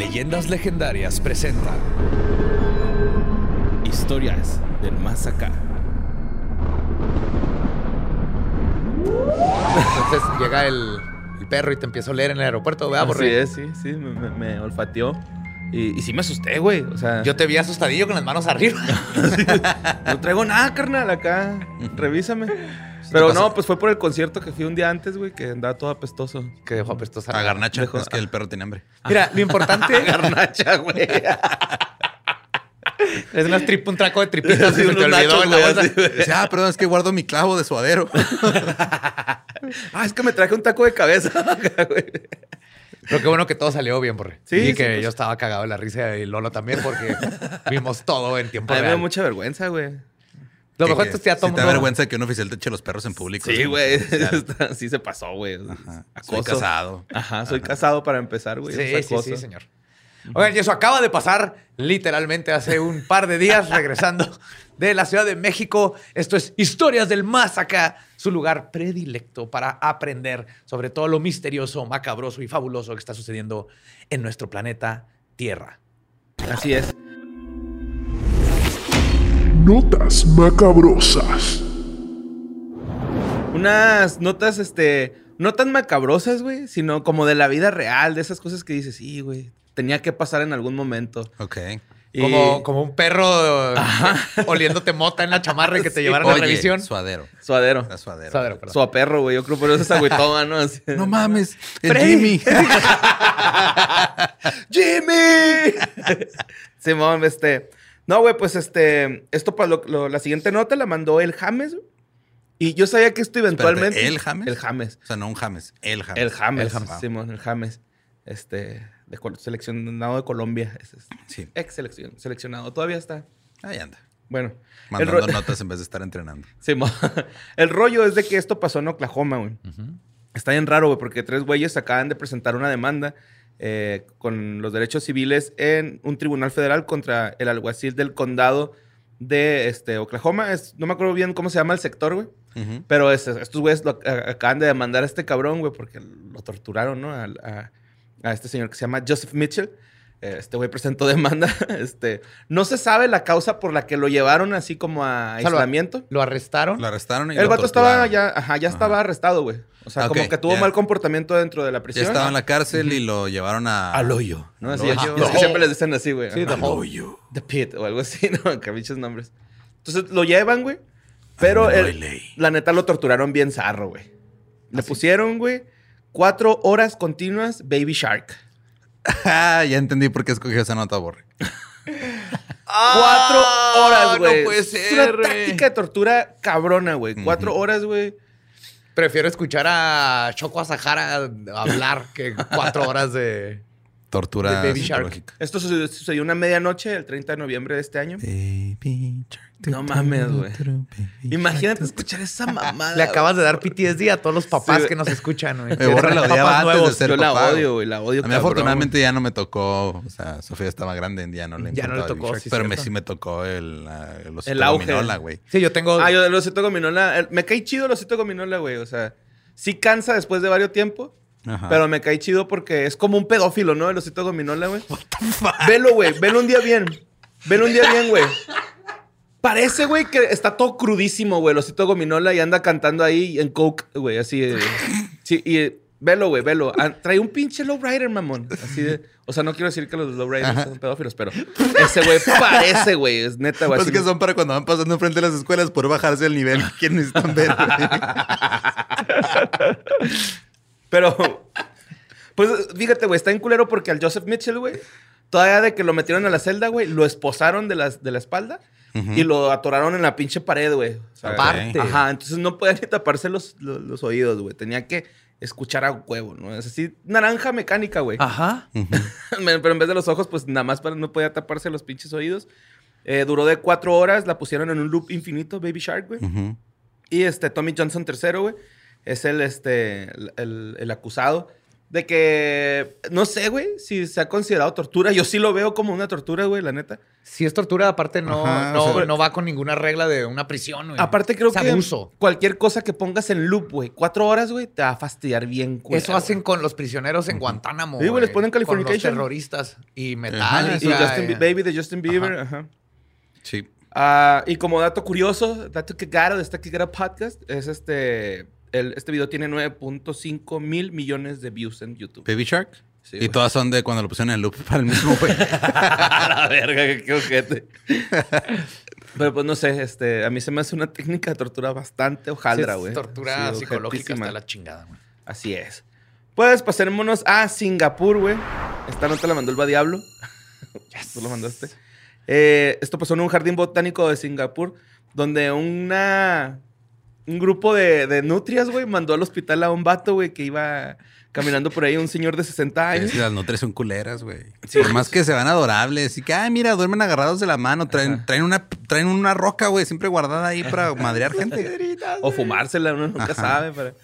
Leyendas Legendarias presenta Historias del más acá. Entonces llega el, el perro y te empieza a oler en el aeropuerto, ¿verdad, Así Borre? es, sí, sí, me, me- me olfateó. Y, y sí me asusté, güey. O sea, Yo te vi asustadillo con las manos arriba. no traigo nada, carnal, acá. Revísame. Pero no, pues fue por el concierto que fui un día antes, güey, que andaba todo apestoso. que dejó apestosa. A garnacha, Dejó- es que el perro tiene hambre. Mira, lo importante Garnacha, güey. es unas trip- un traco de tripitas que se te olvidó en la güey, bolsa. Dice, ah, perdón, es que guardo mi clavo de suadero. Ah, es que me traje un taco de cabeza. güey. Pero qué bueno que todo salió bien, Borre. Sí, y sí, que pues. yo estaba cagado de la risa y Lolo también porque vimos todo en tiempo A mí me real. mucha vergüenza, güey. Lo mejor Que- es que ya todo sí te da vergüenza que un oficial te eche los perros en público. Sí, güey. Sí se pasó, güey. Soy casado. Ajá, soy casado para empezar, güey. Sí, sí, sí, señor. Oigan, y eso acaba de pasar literalmente hace un par de días regresando de la Ciudad de México. Esto es Historias del Más Acá, su lugar predilecto para aprender sobre todo lo misterioso, macabroso y fabuloso que está sucediendo en nuestro planeta Tierra. Así es. Notas macabrosas. Unas notas, este, no tan macabrosas, güey, sino como de la vida real, de esas cosas que dices, sí, güey, tenía que pasar en algún momento. Ok. Y- Como, como un perro oliéndote mota en la chamarra y que te llevaran a Oye, revisión. suadero. Suadero. Era suadero. Suadero, perdón. Su perro, güey. Yo creo por eso es agüitoma, ¿no? Así. No mames, el. Jimmy. ¡Jimmy! Simón, este. No, güey, pues este. Esto para lo- lo- la siguiente nota la mandó el James. Y yo sabía que esto eventualmente. Espérate, ¿el James? El James. O sea, no un James, el James. El James. El James. Simón, el James. Este. De, seleccionado de Colombia. Es- es- Sí, Ex seleccion- seleccionado. Todavía está. ahí anda. Bueno. Mandando notas en vez de estar entrenando. Simón. el rollo es de que esto pasó en Oklahoma, güey. Está bien raro, güey, porque tres güeyes acaban de presentar una demanda eh, con los derechos civiles en un tribunal federal contra el alguacil del condado de este, Oklahoma. Es- no me acuerdo bien cómo se llama el sector, güey. Pero es- estos güeyes lo- a- acaban de demandar a este cabrón, güey, porque lo torturaron, ¿no? A este señor que se llama Joseph Mitchell. Este güey presentó demanda. Este, no se sabe la causa por la que lo llevaron así como a sea, aislamiento. Lo arrestaron. Lo arrestaron y El lo vato estaba torturaron. ya, ajá, ya estaba Ajá. arrestado, güey. O sea, Ah, como que tuvo ya. mal comportamiento dentro de la Ya prisión. estaba en la cárcel y lo llevaron a... Al hoyo. ¿no? Así, Al es- hoyo. es que siempre les dicen así, güey. Sí, the hole. The Pit o algo así, ¿no? Que bichos nombres. Entonces lo llevan, güey. Pero el- la neta lo torturaron bien zarro, güey. Le pusieron, güey, cuatro horas continuas Baby Shark. Ah, ya entendí por qué escogió esa nota, Borre. Cuatro horas, güey. Ah, no puede Es ser, una güey. táctica de tortura cabrona, güey. Cuatro horas, güey. Prefiero escuchar a Choco Sahara hablar que cuatro horas de. Tortura De Baby Shark. Esto sucedió, sucedió una medianoche, el 30 de noviembre de este año. Baby Shark, No mames, güey. Imagínate escuchar esa mamada. Le acabas de dar PTSD a todos los papás Sí. que nos escuchan, güey. Me borra la Papás odiaba antes de nuevos. ser Yo la papá, odio, güey. La odio. A mí cabrón, afortunadamente ya no me tocó, o sea, Sofía estaba grande, ya no le Ya no le tocó, sí, pero me, sí me tocó el, el, osito El auge. gominola, güey. Sí, yo tengo. Ah, yo el osito gominola. el- me cae chido el osito gominola, güey. O sea, sí cansa después de varios tiempo. Ajá. Pero me cae chido porque es como un pedófilo, ¿no? El osito gominola, güey. Velo, güey. Velo un día bien. Velo un día bien, güey. Parece, güey, que está todo crudísimo, güey. El osito gominola y anda cantando ahí en coke, güey. Así de... Sí, y... eh, Velo, güey, velo. Ah, Trae un pinche lowrider, mamón. Así de... O sea, no quiero decir que los lowriders son pedófilos, pero... Ese güey parece, güey. Es neta, güey. Pues así- que son para cuando van pasando enfrente de las escuelas por bajarse el nivel que necesitan ver, güey. Pero, pues fíjate, güey, está en culero porque al Joseph Mitchell, güey, todavía de que lo metieron a la celda, güey, lo esposaron de, las, de la espalda y lo atoraron en la pinche pared, güey. O sea, Aparte. Ajá, entonces no podía ni taparse los, los, los oídos, güey. Tenía que escuchar a huevo, ¿no? Es así, naranja mecánica, güey. Ajá. Pero en vez de los ojos, pues nada más para, no podía taparse los pinches oídos. Eh, duró de cuatro horas, la pusieron en un loop infinito, Baby Shark, güey. Y este, Tommy Johnson III, güey, es el, este, el, el- el acusado. De que, no sé, güey, si se ha considerado tortura. Yo sí lo veo como una tortura, güey, la neta. Si es tortura, aparte no, Ajá, no, o sea- no va con ninguna regla de una prisión, güey. Aparte creo Es que abuso. cualquier cosa que pongas en loop, güey, cuatro horas, güey, te va a fastidiar bien. culero, Eso hacen con los prisioneros en Guantánamo. Sí, güey, les ponen Con los Californication. terroristas y güey. metal. Y Justin Bie- Baby de Justin Bieber, ajá. Sí. Ah, y como dato curioso, dato que garo de esta que gara podcast, es este. El, este video tiene 9.5 mil millones de views en YouTube. Baby Shark. Sí, y todas son de cuando lo pusieron en loop para el mismo, güey. A la verga, qué- qué ojete. Pero pues no sé, este, a mí se me hace una técnica de tortura bastante hojaldra, güey. tortura Sí, psicológica ojetísima. hasta la chingada, güey. Así es. Pues pasémonos a Singapur, güey. Esta nota la mandó el Va Diablo. Tú lo mandaste. Eh, esto pasó en un jardín botánico de Singapur, donde una un grupo de, de nutrias, güey, mandó al hospital a un vato, güey, que iba caminando por ahí, un señor de 60 años. Sí, las nutrias son culeras, güey. Por más que se van adorables. Y que, ay, mira, duermen agarrados de la mano. Traen, traen, una, traen una roca, güey, siempre guardada ahí para madrear gente. O fumársela, uno nunca Ajá. sabe, lo-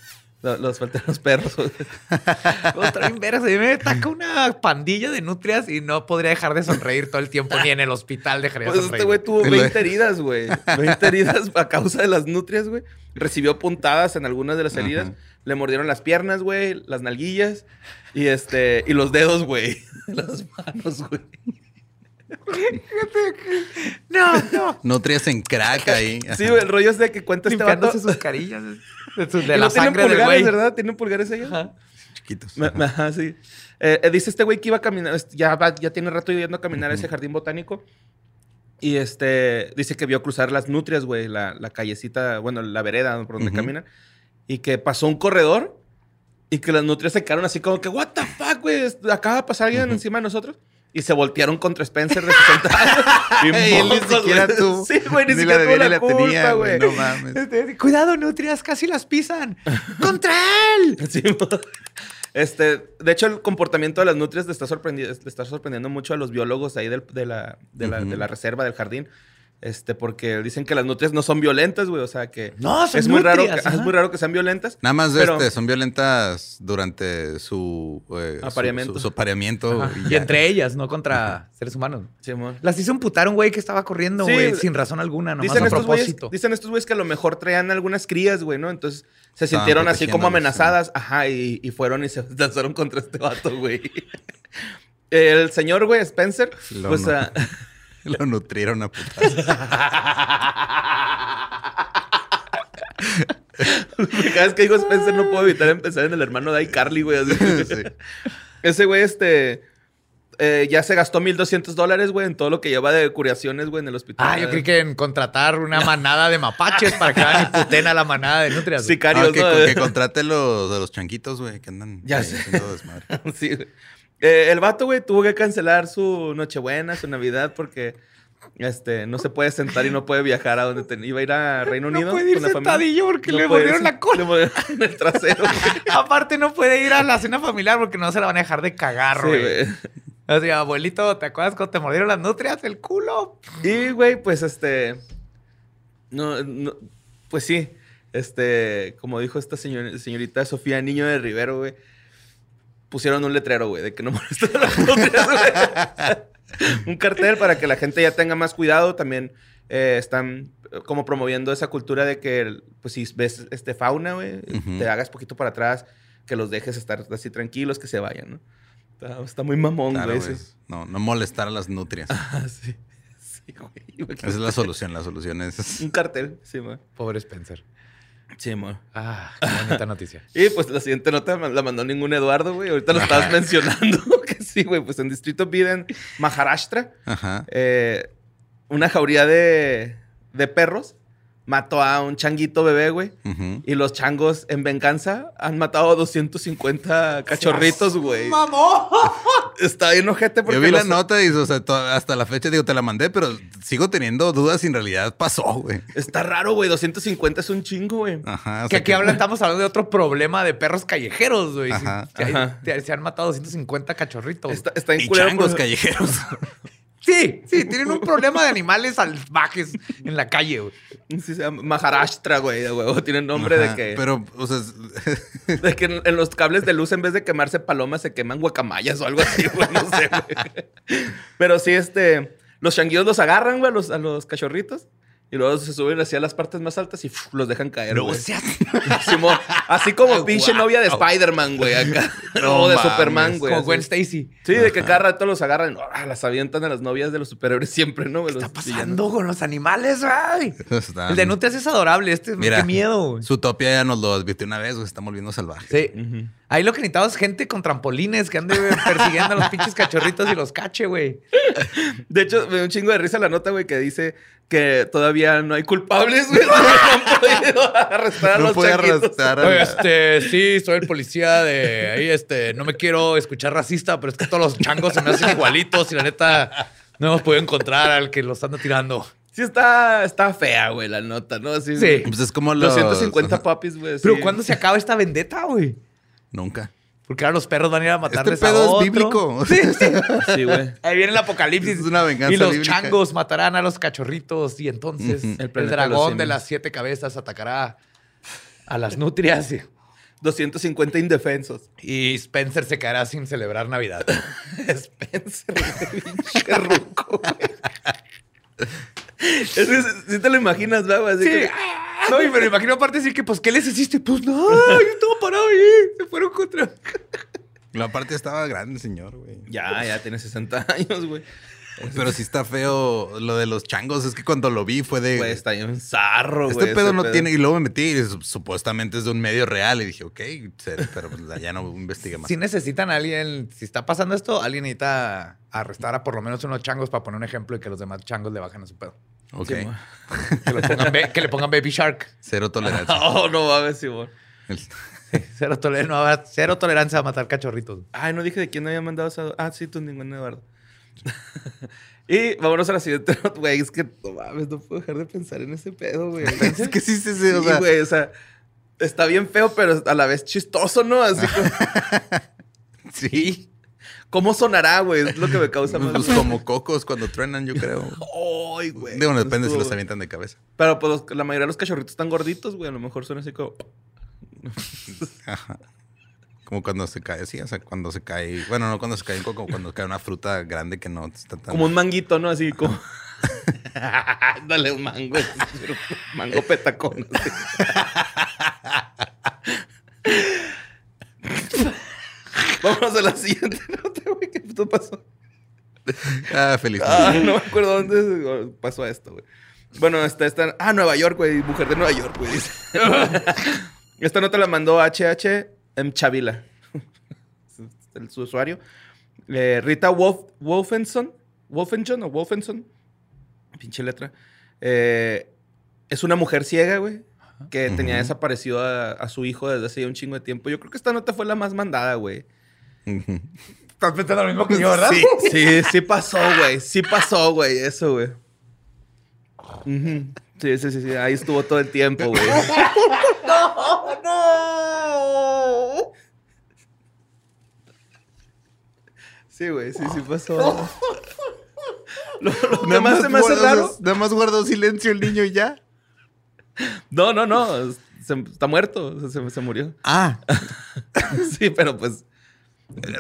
los faltan los perros. Otra bien vergas. A mí me ataca una pandilla de nutrias y no podría dejar de sonreír todo el tiempo, ni en el hospital dejaría de Pues sonreír. este güey tuvo Y lo- 20 heridas, güey. 20 heridas a causa de las nutrias, güey. Recibió puntadas en algunas de las heridas. Ajá. Le mordieron las piernas, güey, las nalguillas y este y los dedos, güey. Las manos, güey. No, no. Nutrias en crack ahí. Sí, el rollo es de que cuenta este vato. Sus carillas. De, sus- de Y la no tienen sangre del pulgares, güey. ¿verdad? ¿Tienen pulgares ellos? Ajá. Chiquitos. Ajá, sí. Eh, eh, dice este güey que iba a caminar, ya, va- ya tiene rato yendo a caminar a ese jardín botánico. Y este, dice que vio cruzar las nutrias, güey, la, la callecita, bueno, la vereda por donde Ujú. caminan. Y que pasó un corredor y que las nutrias se quedaron así como que, what the fuck, güey, acaba de pasar alguien encima de nosotros. Y se voltearon contra Spencer de 60 años. Y él ni siquiera tuvo. Sí, güey, ni, Ni siquiera la debía la, la culpa, tenía, güey. No mames. Este, Cuidado, nutrias, casi las pisan. ¡Contra él! Sí, este, de hecho, el comportamiento de las nutrias le está, sorprendi- le está sorprendiendo mucho a los biólogos ahí del- de, la, de, la, Ujú. de la reserva del jardín. Este, porque dicen que las nutrias no son violentas, güey. O sea que. No, son es muy raro nutrias, que, ajá. Es muy raro que sean violentas. Nada más Pero- este, son violentas durante su, eh, su- Apareamiento. Su, su apareamiento. Y entre ellas, no contra seres humanos. Sí, mo- Las hizo emputar un güey que estaba corriendo, Sí, güey, sin razón alguna, nomás Dicen a estos, güeyes, propósito. dicen estos güeyes que a lo mejor traían algunas crías, güey, ¿no? Entonces se Estaban sintieron así como amenazadas. Ajá, y, y fueron y se lanzaron contra este vato, güey. El señor, güey, Spencer, Lo pues... no- Lo nutrieron a putas. Cada vez que digo Spencer no puedo evitar empezar en el hermano de iCarly, güey. Sí. Ese güey, este... eh, ya se gastó 1.200 dólares, güey, en todo lo que lleva de curaciones, güey, en el hospital. Ah, yo creí que en contratar una manada de mapaches para que hagan puten a la manada de nutrias. Sicarios, Ah, que, ¿no? que contrate los de los chanquitos, güey, que andan Ya sé. desmadre. Sí, güey. Eh, el vato, güey, tuvo que cancelar su Nochebuena, su Navidad, porque este, no se puede sentar y no puede viajar a donde iba a ir a Reino No Unido. puede ir con la familia. sentadillo porque le puede mordieron ir- la cola. Le mordieron en el trasero. Aparte, no puede ir a la cena familiar porque no se la van a dejar de cagar, Sí, güey. güey. o sea, abuelito, ¿te acuerdas cuando te mordieron las nutrias? El culo. Y, güey, pues este. No, no, pues sí. Este, como dijo esta señor- señorita Sofía Niño de Rivero, güey. Pusieron un letrero, güey, de que no molestan a las nutrias, güey. un cartel para que la gente ya tenga más cuidado. También eh, están eh, como promoviendo esa cultura de que, pues, si ves este fauna, güey, te hagas poquito para atrás, que los dejes estar así tranquilos, que se vayan, ¿no? Está, está muy mamón, Claro, güey. güey. No, no molestar a las nutrias. Ah, sí. Sí, güey. Esa es la solución. La solución es... Un cartel, sí, man. Pobre Spencer. Sí, man. Ah, qué bonita noticia. Y pues la siguiente nota la mandó ningún Eduardo, güey. Ahorita lo estabas mencionando. que sí, güey. Pues en Distrito Piden, Maharashtra, Ajá. eh, una jauría de, de perros mató a un changuito bebé, güey. Y los changos, en venganza, han matado a 250 cachorritos, güey. ¡Mamó! Está bien ojete porque Yo vi la nota y o sea, to- hasta la fecha digo, te la mandé, pero sigo teniendo dudas si en realidad pasó, güey. Está raro, güey. 250 es un chingo, güey. Ajá. o Que aquí hablan, estamos hablando de otro problema de perros callejeros, güey. Ajá. Que hay- Ajá. te- se han matado 250 cachorritos. Está, está en Y culero, changos callejeros. Sí, sí, tienen un problema de animales salvajes en la calle, güey. Sí, se llama Maharashtra, güey, de huevo. Tiene nombre Ajá, de que. Pero, o sea, es- De que en, en los cables de luz, en vez de quemarse palomas, se queman guacamayas o algo así, güey. No sé, güey. Pero sí, este. Los changuillos los agarran, güey, a los, a los cachorritos. Y luego se suben hacia las partes más altas y ¡fuf! los dejan caer, güey. Simón, así como pinche novia de Spider-Man, güey, acá. No o de mames, Superman, güey. Como así. Gwen Stacy. Sí, de que cada rato los agarran, ¡ah! las avientan a las novias de los superhéroes siempre, ¿no? ¿Qué Los está villanos. pasando con los animales, güey? están- El de Nutrias es adorable. Este, Mira, qué miedo, güey. Su topia ya nos lo advirtió una vez, güey. Se están volviendo salvajes. Sí. Ahí lo que necesitamos es gente con trampolines que ande persiguiendo a los pinches cachorritos y los cache, güey. De hecho, me da un chingo de risa la nota, güey, que dice que todavía no hay culpables, güey. No han podido arrestar a No los puede arrastrar a este, sí, soy el policía de ahí, este, no me quiero escuchar racista, pero es que todos los changos se me hacen igualitos y la neta no hemos podido encontrar al que los anda tirando. Sí está, está fea, güey, la nota, ¿no? Así, Sí. Pues es como los... 250 papis, güey. Pero sí. ¿cuándo se acaba esta vendetta, güey? Nunca. Porque ahora los perros van a ir a Este matarles a pedo otro. es bíblico. Sí, sí. Sí, güey. Ahí viene el apocalipsis. Es una venganza Y los bíblica. changos matarán a los cachorritos y entonces. El de dragón de las siete cabezas atacará a las nutrias y- 250 indefensos. y Spencer se quedará sin celebrar Navidad. Spencer, pinche ruco, güey. Es que si te lo imaginas, güey, así Sí. que- No, y me lo imagino aparte decir que, pues, ¿qué les hiciste? Pues, no, yo estaba parado ahí. Se fueron contra... La parte estaba grande, el señor, güey. Ya, ya tiene 60 años, güey. Pero sí está feo lo de los changos. Es que cuando lo vi fue de... Güey, está bien zarro, este pedo no tiene... Y luego me metí y su- supuestamente es de un medio real. Y dije, ok, pero pues, ya no investigué más. Si necesitan a alguien, si está pasando esto, alguien necesita arrestar a por lo menos unos changos para poner un ejemplo y que los demás changos le bajen a su pedo. Ok. Sí, Que, pongan le pongan Baby Shark. Cero tolerancia. Oh, no mames, Simón. El- Cero, toler- no cero tolerancia a matar cachorritos. Ay, no dije de quién me había mandado esa. Ah, sí, tú, ningún Eduardo. y vámonos a la siguiente güey. Es que no mames, no puedo dejar de pensar en ese pedo, güey. es que sí, sí, sí. o Sí, sea, güey, o sea, está bien feo, pero a la vez chistoso, ¿no? Así como, sí. ¿cómo sonará, güey? Es lo que me causa más. Pues como cocos cuando truenan, yo creo. Ay, güey. Digo, depende si los avientan de cabeza. Pero pues la mayoría de los cachorritos están gorditos, güey. A lo mejor suena así como. Ajá. Como cuando se cae, sí, o sea, cuando se cae, bueno, no cuando se cae un coco, cuando cae una fruta grande que no está tan... Como un manguito, ¿no? Así como. Dale un mango. mango petacón. Vamos a la siguiente nota, güey. ¿Qué puto pasó? Ah, feliz. Ah, no me acuerdo dónde pasó esto, güey. Bueno, esta, esta. Ah, Nueva York, güey. Mujer de Nueva York, güey. esta nota la mandó HH M. Chavila. el, su usuario. Eh, Rita Wolf, Wolfenson. Wolfenson o Wolfenson. Pinche letra. Eh, es una mujer ciega, güey. Que tenía desaparecido a, a su hijo desde hace ya un chingo de tiempo. Yo creo que esta nota fue la más mandada, güey. Estás pensando lo mismo que yo, ¿verdad? Sí, sí, sí pasó, güey. Sí pasó, güey. Eso, güey. Sí, sí, sí, sí. Ahí estuvo todo el tiempo, güey. Sí, güey. Sí, sí pasó. Lo, lo que más se me hace guardó- raro. Nada más guardó silencio el niño y ya. No, no, no. Se- está muerto. Se, se murió. Ah. Sí, pero pues.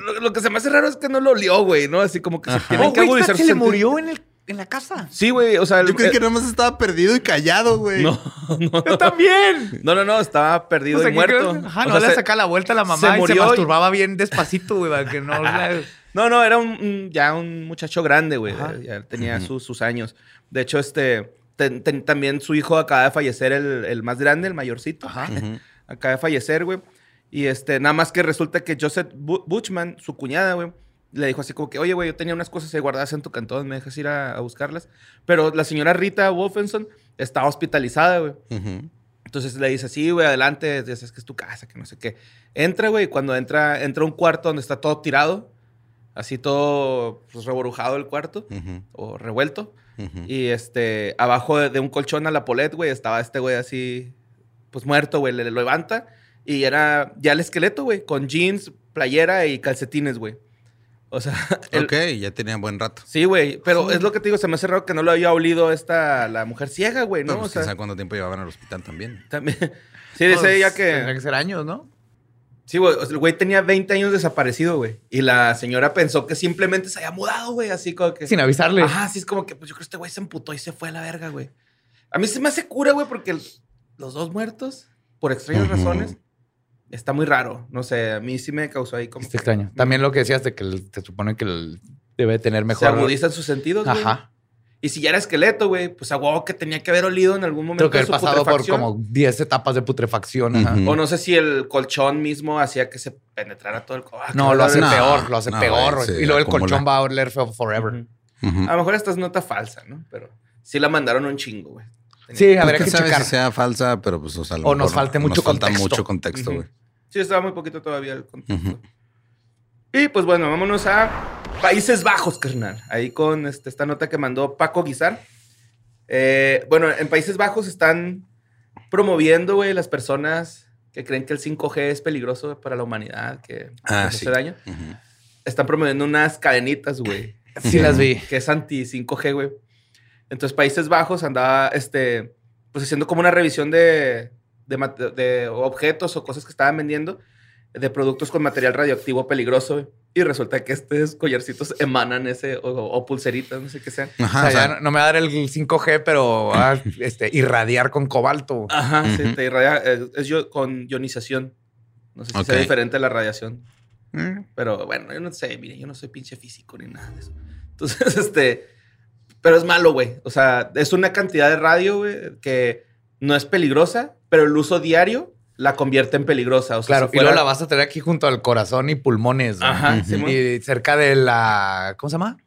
Lo, lo que se me hace raro es que no lo olió, güey, ¿no? Así como que se tienen Oh, que güey, agudizar se sus le murió en, el, en la casa. Sí, güey. O sea, el- Yo creí que eh, nada más estaba perdido y callado, güey. No, no, Yo también. no, no, no, estaba perdido O sea, y ¿qué muerto. Ajá, O no sea, le se- saca la vuelta a la mamá se y se murió y- masturbaba bien despacito, güey, para que no... la- No, no, era un, un- ya un muchacho grande, güey. Ya tenía sus, sus años. De hecho, este, ten- ten- también su hijo acaba de fallecer, el, el más grande, el mayorcito. Ajá. Acaba de fallecer, güey. Y este, nada más que resulta que Joseph Bu- Butchman, su cuñada, güey, le dijo así como que, oye, güey, yo tenía unas cosas ahí guardadas en tu cantón, ¿me dejas ir a, a buscarlas? Pero la señora Rita Wolfenson estaba hospitalizada, güey. Entonces le dice, sí, güey, adelante, dices que es tu casa, que no sé qué. Entra, güey, y cuando entra, entra a un cuarto donde está todo tirado, así todo pues, reborujado el cuarto, Ujú. o revuelto. Ujú. Y este, abajo de, de un colchón a la polet, güey, estaba este güey así, pues muerto, güey, le, levanta. Y era ya el esqueleto, güey, con jeans, playera y calcetines, güey. O sea, el- Ok, ya tenía buen rato. sí, güey. Pero es lo que te digo, se me hace raro que no lo había olido esta, la mujer ciega, güey, No, ¿no? pues o quién sea, sabe cuánto tiempo llevaban al hospital también. también. Sí, dice Pues, ella Tendría que. que ser años, ¿no? Sí, güey. o sea, el güey tenía 20 años desaparecido, güey. Y la señora pensó que simplemente se había mudado, güey. Así como que. Sin avisarle. Ajá, sí, es como que, pues yo creo que este güey se emputó y se fue a la verga, güey. A mí se me hace cura, güey, porque el- los dos muertos, por extrañas razones, está muy raro. No sé, a mí sí me causó ahí como. Está extraño. También lo que decías de que el- te supone que el- debe tener Se mejor. agudizan sus sentidos, güey. Ajá. Y si ya era esqueleto, güey, pues a huevo que tenía que haber olido en algún momento Creo que haber su pasado por como 10 etapas de putrefacción. ajá. Ujú. O no sé si el colchón mismo hacía que se penetrara todo el... Ah, No, lo hace. No, peor, lo hace no, peor. se y luego el colchón va a oler feo forever. A lo mejor esta es nota falsa, ¿no? Pero sí la mandaron un chingo, güey. Sí, Pues, habría que sabe checar. si sea falsa, pero pues, o sea, a lo O nos falte mucho nos falta contexto. mucho contexto, güey. Sí, estaba muy poquito todavía el contexto. Ujú. Y pues bueno, vámonos a Países Bajos, carnal. Ahí con este, esta nota que mandó Paco Guizar. Eh, bueno, en Países Bajos están promoviendo, güey, las personas que creen que el 5G es peligroso para la humanidad, que Ah, sí. hace daño. Están promoviendo unas cadenitas, güey. Sí las vi. que es anti 5G, güey. Entonces, Países Bajos andaba, este, pues haciendo como una revisión de, de, de objetos o cosas que estaban vendiendo de productos con material radioactivo peligroso. Y resulta que estos collarcitos emanan ese, o, o pulseritas, no sé qué sean. Ajá, o sea, o sea, no, no me va a dar el 5G, pero va a este, irradiar con cobalto. Ajá, sí, Ujú. te irradia, es yo, con ionización. No sé si sea Ok. diferente a la radiación. mm, Pero bueno, yo no sé, mire, yo no soy pinche físico ni nada de eso. Entonces, este, pero es malo, güey. O sea, es una cantidad de radio, güey, que no es peligrosa, pero el uso diario la convierte en peligrosa. O sea, Claro, si y luego fuera- la vas a tener aquí junto al corazón y pulmones. Ajá. Simón. Y cerca de la. ¿Cómo se llama?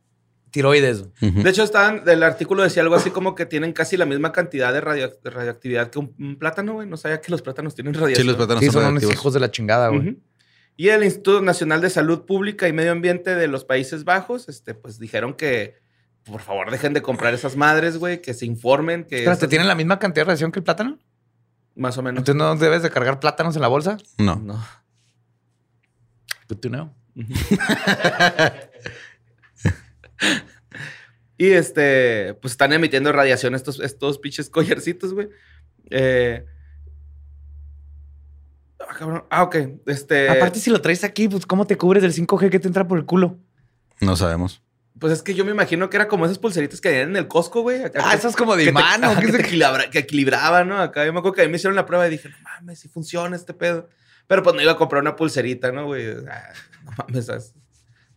Tiroides. De hecho, estaban, el artículo decía algo así como que tienen casi la misma cantidad de, radio- de radioactividad que un, un plátano, güey. No sabía que los plátanos tienen Sí, radiación. los plátanos Sí, son son unos hijos de la chingada, güey. Y el Instituto Nacional de Salud Pública y Medio Ambiente de los Países Bajos, este, pues dijeron que por favor dejen de comprar esas madres, güey, que se informen que Espérate, esas- ¿tienen la misma cantidad de radiación que el plátano? más o menos. Entonces no debes de cargar plátanos en la bolsa. No. no. Good to know. Y este, pues están emitiendo radiación estos, estos pinches collarcitos, güey. Eh, ah, cabrón. Ah, ok. Este. Aparte, si lo traes aquí, pues ¿cómo te cubres del 5G que te entra por el culo? No sabemos. Pues es que yo me imagino que era como esas pulseritas que habían en el Costco, güey. acá Ah, que- eso es como de imán, ¿o ajá, qué que, te equilibra- que equilibraba, ¿no? Acá yo me acuerdo que a mí me hicieron la prueba y dije, no mames, si funciona este pedo. Pero pues no iba a comprar una pulserita, ¿no, güey? Ah, no mames, es-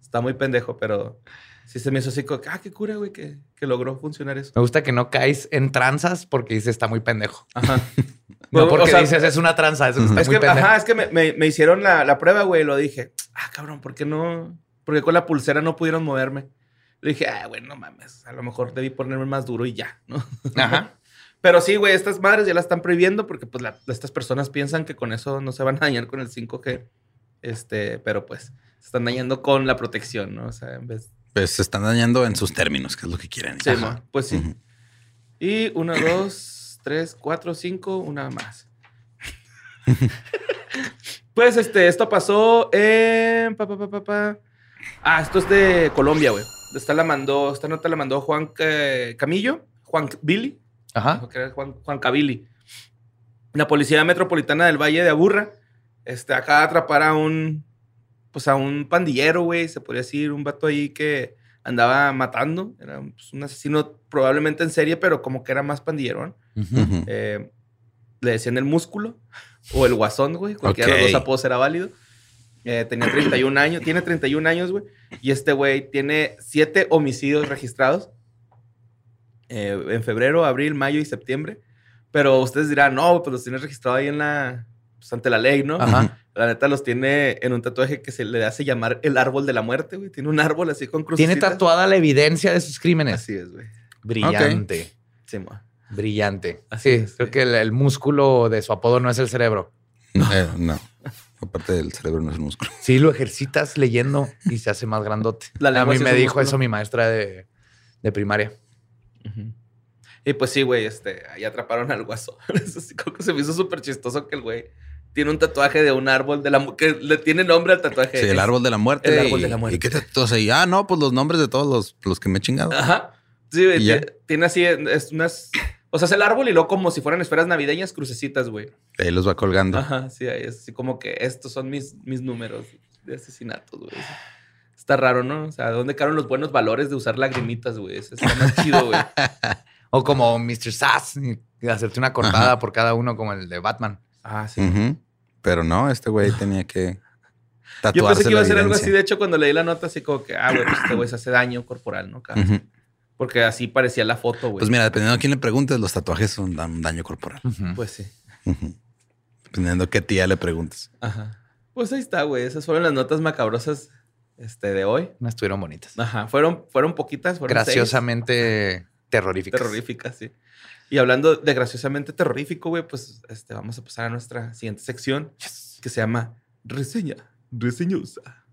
está muy pendejo, pero sí se me hizo así como, que, ah, qué cura, güey, que, que logró funcionar eso. Me gusta que no caes en tranzas porque dices está muy pendejo. Ajá. No porque o sea, dices es una tranza, eso está Es muy que, pendejo. ajá, es que me, me- me hicieron la, la prueba, güey, y lo dije, ah, cabrón, ¿por qué no? Porque con la pulsera no pudieron moverme. Le dije, ah, güey, no mames, a lo mejor debí ponerme más duro y ya, ¿no? Ajá. Pero sí, güey, estas madres ya las están prohibiendo porque pues la- estas personas piensan que con eso no se van a dañar con el 5G. Este, pero pues se están dañando con la protección, ¿no? O sea, en vez... Pues se están dañando en sus términos, que es lo que quieren. Sí, mo, pues sí. Y una, dos, tres, cuatro, cinco, una más. pues este, esto pasó en... pa, pa, pa, pa, pa. Ah, esto es de Colombia, güey. Esta la mandó, esta nota la mandó Juan eh, Camillo, Juan Billy. Ajá. Que era Juan, Juan Cavili. La Policía Metropolitana del Valle de Aburra este, acaba de atrapar a un, pues a un pandillero, güey, se podría decir, un vato ahí que andaba matando. Era pues, un asesino probablemente en serie, pero como que era más pandillerón. Eh, le decían el músculo o el guasón, güey. Cualquiera de los dos apodos era válido. Eh, tenía 31 años, tiene 31 años, güey. Y este güey tiene siete homicidios registrados eh, en febrero, abril, mayo y septiembre. Pero ustedes dirán, no, pues los tiene registrados ahí en la, pues ante la ley, ¿no? Ajá. La neta los tiene en un tatuaje que se le hace llamar el árbol de la muerte, güey. Tiene un árbol así con cruces. Tiene tatuada la evidencia de sus crímenes. Así es, güey. Brillante. Sí, mo. Brillante. Así sí, es, creo sí. que el, el músculo de su apodo no es el cerebro. Eh, no. Aparte del cerebro no es el músculo. Sí, lo ejercitas leyendo y se hace más grandote. La A mí me dijo músculo. eso mi maestra de, de primaria. Y pues sí, güey, este, ahí atraparon al que se me hizo súper chistoso que el güey tiene un tatuaje de un árbol de la que le tiene nombre al tatuaje. Sí, el árbol de la muerte. el árbol de la muerte. ¿Y qué tatuajes ahí? Ah, no, pues los nombres de todos los, los que me he chingado. Ajá. Sí, güey, tiene así es unas. O sea, es el árbol y luego como si fueran esferas navideñas, crucecitas, güey. Ahí los va colgando. Ajá, sí, ahí es así como que estos son mis, mis números de asesinatos, güey. Está raro, ¿no? O sea, ¿dónde quedaron los buenos valores de usar lagrimitas, güey? Eso está más chido, güey. O como Mr. Sass, y hacerte una cortada por cada uno, como el de Batman. Ah, sí. Pero no, este güey tenía que tatuarse Yo pensé que iba a ser algo así. De hecho, cuando leí la nota, así como que, ah, güey, pues este güey se hace daño corporal, ¿no? Ujú. Porque así parecía la foto, güey. Pues mira, dependiendo a quién le preguntes, los tatuajes son dan un daño corporal. Pues sí. Dependiendo a qué tía le preguntes. Ajá. Pues ahí está, güey. Esas fueron las notas macabrosas este, de hoy. No estuvieron bonitas. Ajá. Fueron, fueron poquitas, fueron seis. Graciosamente terroríficas. terroríficas, sí. Y hablando de graciosamente terrorífico, güey, pues este, vamos a pasar a nuestra siguiente sección que se llama Reseña Reseñosa.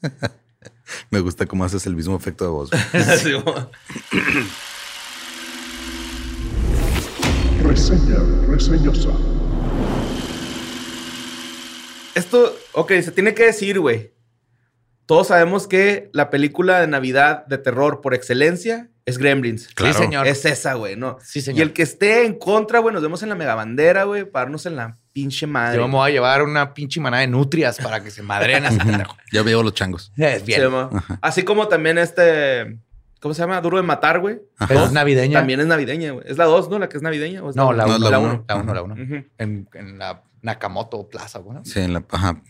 Me gusta cómo haces el mismo efecto de voz. Sí, Reseña reseñosa. Esto, ok, se tiene que decir, güey. Todos sabemos que la película de Navidad de terror por excelencia es Gremlins. Claro. Sí, señor. Es esa, güey, ¿no? Sí, señor. Y el que esté en contra, güey, nos vemos en la megabandera, güey, para darnos en la pinche madre. Yo me voy a llevar una pinche manada de nutrias para que se ese pendejo. Ya veo los changos. Es Se bien. Así como también este, ¿cómo se llama? Duro de matar, güey. Pero es navideña. También es navideña, güey. Es la 2, ¿no? La que es navideña. ¿o es No, la No, 1. es la La uno. 1. La 1, la 1. Ujú. En, en la Nakamoto Plaza, güey. ¿no? Sí, en la, ajá.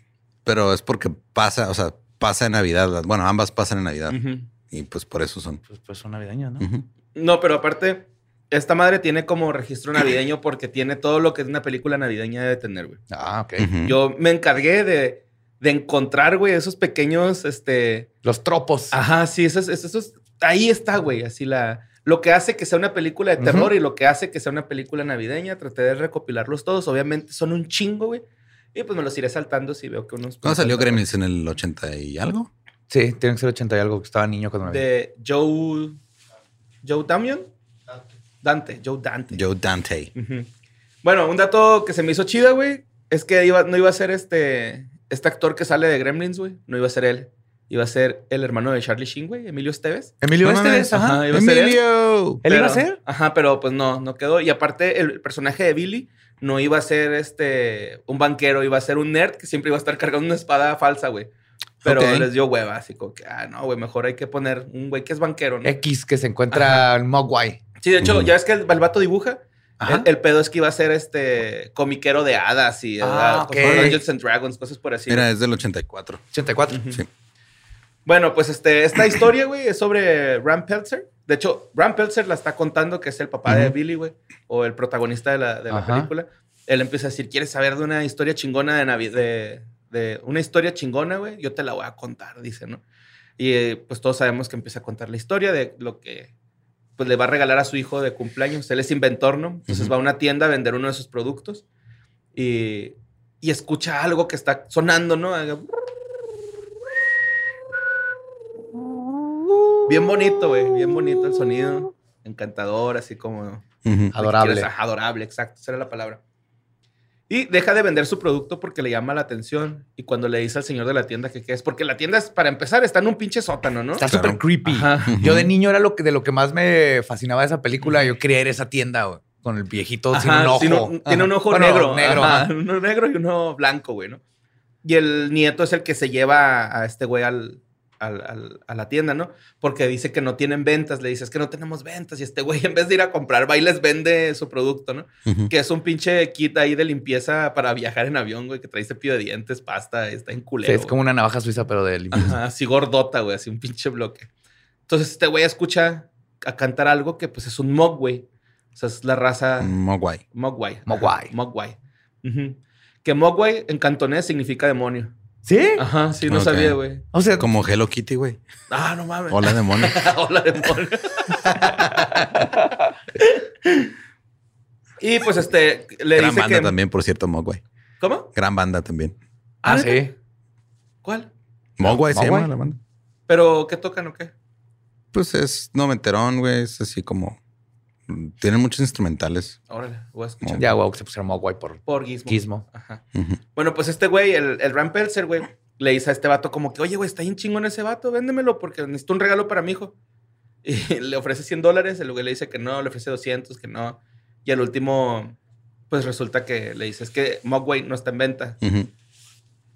Pero es porque pasa, o sea, pasa en Navidad. Bueno, ambas pasan en Navidad. Y pues por eso son. Pues, pues son navideñas, ¿no? No, pero aparte, esta madre tiene como registro navideño porque tiene todo lo que es una película navideña debe tener, güey. Ah, ok. Yo me encargué de, de encontrar, güey, esos pequeños, este... Los tropos. Ajá, sí, esos, esos, esos- ahí está, güey, así la... Lo que hace que sea una película de terror y lo que hace que sea una película navideña, traté de recopilarlos todos. Obviamente son un chingo, güey. Y pues me los iré saltando si veo que unos... ¿Cuándo salió Gremlins? ¿En el 80 y algo? Sí, tienen que ser 80 y algo. que Estaba niño cuando me vi. De Joe... Joe Damian. Dante, Joe Dante. Joe Dante. Bueno, un dato que se me hizo chida, güey, es que iba, no iba a ser este, este actor que sale de Gremlins, güey. No iba a ser él. Iba a ser el hermano de Charlie Sheen, güey, Emilio Esteves. Emilio No Esteves, ajá. Ajá, iba a ser él. ¡Emilio! ¿Él iba a ser? Ajá, pero pues no, no quedó. Y aparte, el personaje de Billy no iba a ser este, un banquero, iba a ser un nerd que siempre iba a estar cargando una espada falsa, güey. Pero les dio hueva, así como que, ah, no, güey, mejor hay que poner un güey que es banquero, ¿no? X que se encuentra en Mogwai. Sí, de hecho, ya ves que el, el vato dibuja. El, el pedo es que iba a ser este comiquero de hadas y Ah, ¿verdad? ok. Cosas- Dungeons and Dragons, cosas por así. Mira, es del 84. 84. Sí. Bueno, pues este, esta historia, güey, es sobre Ram Peltzer. De hecho, Ram Peltzer la está contando que es el papá de. Billy, güey, o el protagonista de la, de la película. Él empieza a decir, ¿quieres saber de una historia chingona de Navidad? De, de una historia chingona, güey, yo te la voy a contar, dice, ¿no? Y eh, pues todos sabemos que empieza a contar la historia de lo que pues le va a regalar a su hijo de cumpleaños. Él es inventor, ¿no? Entonces va a una tienda a vender uno de sus productos y, y escucha algo que está sonando, ¿no? Bien bonito, güey. Bien bonito el sonido. Encantador, así como... Adorable. quieres- adorable, exacto. Esa era la palabra. Y deja de vender su producto porque le llama la atención. Y cuando le dice al señor de la tienda que qué es, porque la tienda es, para empezar, está en un pinche sótano, ¿no? Está Claro. súper creepy. Ajá. Yo de niño era lo que, de lo que más me fascinaba de esa película. Yo quería ir a esa tienda, güey, con el viejito sin un ojo. sin un- tiene un ojo Bueno, negro. negro. ajá. Uno negro y uno blanco, güey, ¿no? Y el nieto es el que se lleva a este güey al, al- al- a la tienda, ¿no? Porque dice que no tienen ventas. Le dice, es que no tenemos ventas. Y este güey, en vez de ir a comprar, va y les vende su producto, ¿no? Que es un pinche kit ahí de limpieza para viajar en avión, güey, que trae cepillo de dientes, pasta, está en culero. Sí, es como una navaja suiza, pero de limpieza. Ajá, así gordota, güey, así un pinche bloque. Entonces este güey escucha a cantar algo que pues es un Mogwai. O sea, es la raza Mogwai. Mogwai. Mogwai. Mogwai. Ujú. Que Mogwai en cantonés significa demonio. ¿Sí? Ajá, sí, no sabía, güey. O sea, Como Hello Kitty, güey. Ah, no mames. Hola, demonio. Hola, demonio. y pues este, le Gran dice banda que... también, por cierto, Mogwai. ¿Cómo? Gran banda también. ah, ¿neta? sí. ¿Cuál? Mogwai se Mogwai. llama la banda. ¿Pero qué tocan o qué? Pues es noventerón, güey. Es así como Tienen muchos instrumentales. Órale, voy a escuchar. Ya, wow, que se pusieron Mogwai por Por Gizmo. Gizmo. Ajá. Bueno, pues este güey, el, el Ram Pelzer, güey, le dice a este vato como que, oye, güey, está bien chingón ese vato, véndemelo porque necesito un regalo para mi hijo. Y le ofrece 100 dólares, el güey le dice que no, le ofrece 200, que no. Y al último, pues resulta que le dice, es que Mogwai no está en venta.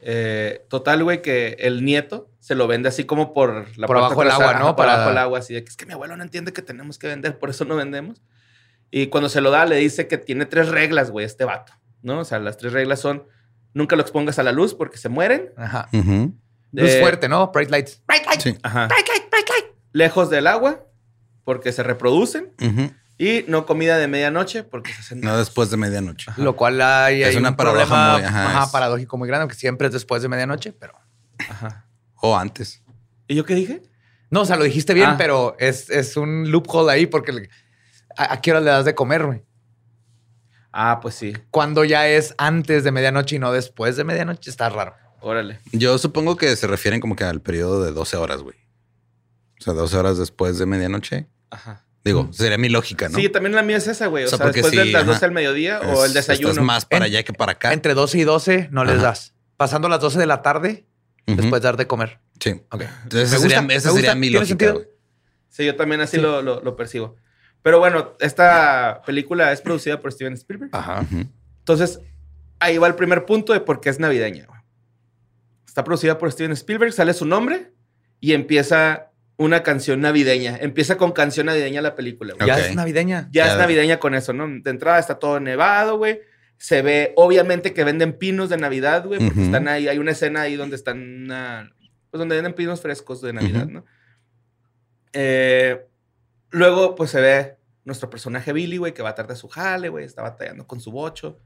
Eh, total, güey, que el nieto se lo vende así como por la Por abajo del agua, ¿no? Por Para- abajo del agua, así de que es que mi abuelo no entiende que tenemos que vender, por eso no vendemos. Y cuando se lo da, le dice que tiene tres reglas, güey, este vato, ¿no? O sea, las tres reglas son, nunca lo expongas a la luz porque se mueren. Ajá. Ujú. Luz Eh, fuerte, ¿no? Bright lights. Bright lights. Sí. Ajá. Bright light, bright light. Lejos del agua porque se reproducen. Ujú. Y no comida de medianoche porque se hacen... No después de medianoche. Lo cual hay, Es hay una un paradoja problema muy- ajá, ajá, es- paradójico muy grande, que siempre es después de medianoche, pero... Ajá. O antes. ¿Y yo qué dije? No, o sea, lo dijiste bien, Ah. pero es, es un loophole ahí porque le- ¿a, a qué hora le das de comer, güey? Ah, pues sí. Cuando ya es antes de medianoche y no después de medianoche, está raro. Órale. Yo supongo que se refieren como que al periodo de 12 horas, güey. O sea, 12 horas después de medianoche. Ajá. Digo, sería mi lógica, ¿no? Sí, también la mía es esa, güey. O, O sea, después de las ajá. 12 del mediodía o el Es- desayuno. Estás más para En- allá que para acá. Entre 12 y 12 no les Ajá. das. Pasando las 12 de la tarde, Ujú. después dar de comer. Sí. Ok. Entonces, esa sería, gusta, esa me sería gusta. mi ¿Tiene lógica, güey. Sí, yo también así Sí. lo, lo- lo percibo. Pero bueno, esta película es producida por Steven Spielberg. Ajá. Entonces, ahí va el primer punto de por qué es navideña. güey. Está producida por Steven Spielberg, sale su nombre y empieza una canción navideña. Empieza con canción navideña la película. güey. Ya es navideña. Ya Ya. es navideña con eso, ¿no? De entrada está todo nevado, güey. Se ve, obviamente, que venden pinos de Navidad, güey, porque están ahí. Hay una escena ahí donde están, ah, pues donde venden pinos frescos de Navidad. ¿no? Eh, luego, pues se ve nuestro personaje Billy, güey, que va tarde a su jale, güey, está batallando con su bocho.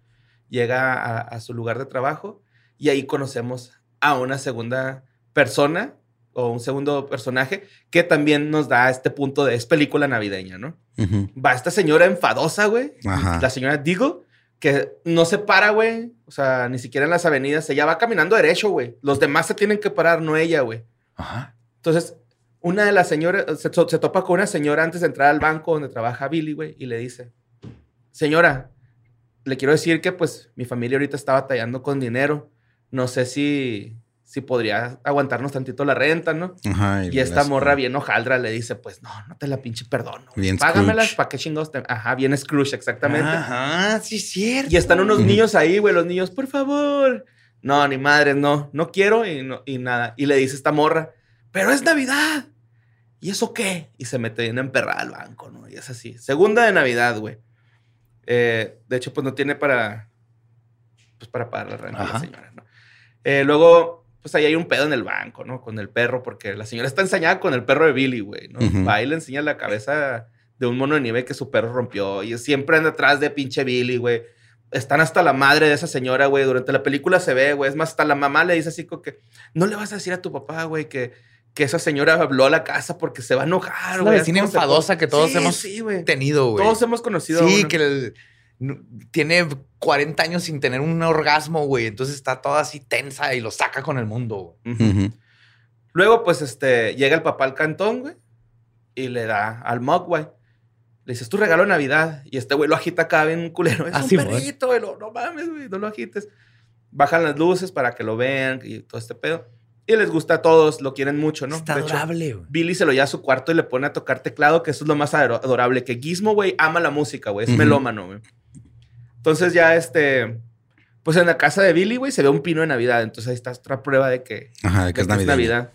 Llega a, a su lugar de trabajo y ahí conocemos a una segunda persona o un segundo personaje que también nos da este punto de es película navideña, ¿no? Va esta señora enfadosa, güey. La señora Deagle, que no se para, güey. O sea, ni siquiera en las avenidas. Ella va caminando derecho, güey. Los demás se tienen que parar, no ella, güey. Ajá. Entonces, una de las señoras se, se topa con una señora antes de entrar al banco donde trabaja Billy, güey, y le dice: Señora, le quiero decir que, pues, mi familia ahorita está batallando con dinero. No sé si, si podría aguantarnos tantito la renta, ¿no? Ajá, Y esta morra bien hojaldra le dice, pues no, no te la pinche perdono. Bien Págamelas. ¿para qué chingados te...? Ajá, bien Scrooge, exactamente. Ajá, sí, es cierto. Y están unos niños ahí, güey, los niños, por favor. No, ni madre, no, no quiero y, no, y nada. Y le dice esta morra, pero es Navidad. ¿Y eso qué? Y se mete bien emperrada al banco, ¿no? Y es así. Segunda de Navidad, güey. Eh, de hecho, pues no tiene para, pues para pagar la renta la señora, ¿no? Eh, luego, pues ahí hay un pedo en el banco, ¿no? Con el perro, porque la señora está ensañada con el perro de Billy, güey, ¿no? Ujú. Va y le enseña la cabeza de un mono de nieve que su perro rompió y siempre anda atrás de pinche Billy, güey. Están hasta la madre de esa señora, güey. Durante la película se ve, güey. Es más, hasta la mamá le dice así como que no le vas a decir a tu papá, güey, que, que esa señora habló a la casa porque se va a enojar, Es güey. la vecina ¿Cómo se enfadosa que todos Sí, hemos sí, tenido, güey. Todos hemos conocido. Sí, una. que el- tiene 40 años sin tener un orgasmo, güey. Entonces está toda así tensa y lo saca con el mundo, güey. Luego, pues, este, llega el papá al cantón, güey, y le da al Mogwai. Le dices, tu regalo de Navidad. Y este güey lo agita acá bien culero. Es Ah, un güey. perrito, güey. No mames, güey, no lo agites. Bajan las luces para que lo vean y todo este pedo. Y les gusta a todos, lo quieren mucho, ¿no? Está hecho, adorable, güey. Billy se lo lleva a su cuarto y le pone a tocar teclado, que eso es lo más ador- adorable. Que Gizmo, güey, ama la música, güey. Es melómano, güey. Entonces ya, este... Pues en la casa de Billy, güey, se ve un pino de Navidad. Entonces ahí está otra prueba de que Ajá, de que es de Navidad.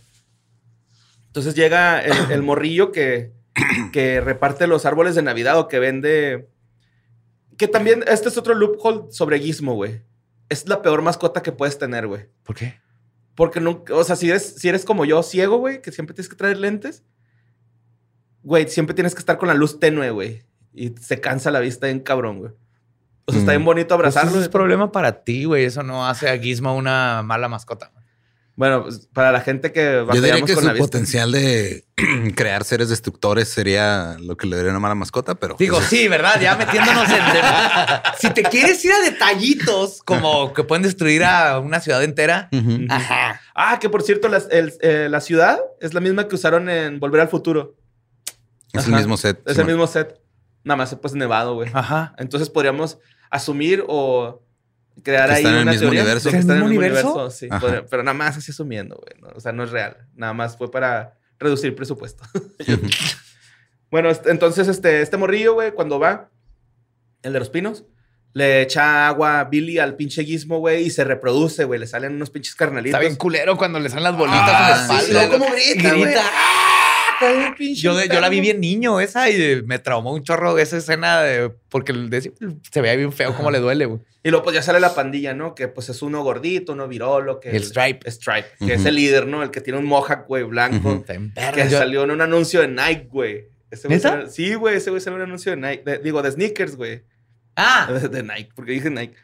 Entonces llega el, el morrillo que, que reparte los árboles de Navidad o que vende. Que también, este es otro loophole sobre Gizmo, güey. Es la peor mascota que puedes tener, güey. ¿Por qué? Porque nunca, o sea, si eres, si eres como yo, ciego, güey, que siempre tienes que traer lentes, güey, siempre tienes que estar con la luz tenue, güey. Y se cansa la vista bien cabrón, güey. O sea, está Mm. bien bonito abrazarlo. Pues eso es problema para ti, güey. Eso no hace a Gizmo una mala mascota. Bueno, pues, para la gente que Yo diría que con su la potencial de crear seres destructores sería lo que le daría una mala mascota, pero Digo, sí, ¿verdad? Ya metiéndonos en... si te quieres ir a detallitos como que pueden destruir a una ciudad entera. Ajá. Ah, que por cierto, las- el- eh, la ciudad es la misma que usaron en Volver al Futuro. es el mismo set. Es el mismo set. nada más pues nevado, güey. Ajá. Entonces podríamos asumir o crear Que ahí están en el una mismo teoría universo. de que ¿Es están el en el mismo universo. universo? Sí, podría- pero nada más así asumiendo, güey. ¿no? O sea, no es real. Nada más fue para reducir presupuesto. bueno, entonces este, este morrillo, güey, cuando va, el de los pinos, le echa agua a Billy al pinche guismo, güey, y se reproduce, güey. Le salen unos pinches carnalitos. Está bien culero cuando le salen las bolitas Ah, en la sí, espalda. sí, no, como grita, güey. Grita. Está bien pinche Yo, yo la vi bien niño esa y eh, me traumó un chorro esa escena de, porque de- se veía bien feo cómo le duele, güey. Y luego pues ya sale la pandilla, ¿no? Que pues es uno gordito, uno virolo. Que El Stripe. Stripe, que es el líder, ¿no? El que tiene un mohawk, güey, blanco. Que. Yo- salió en un anuncio de Nike, güey. Ese güey salió- Sí, güey, ese güey salió en un anuncio de Nike. de- digo, de sneakers, güey. Ah, De, de Nike, porque dije Nike.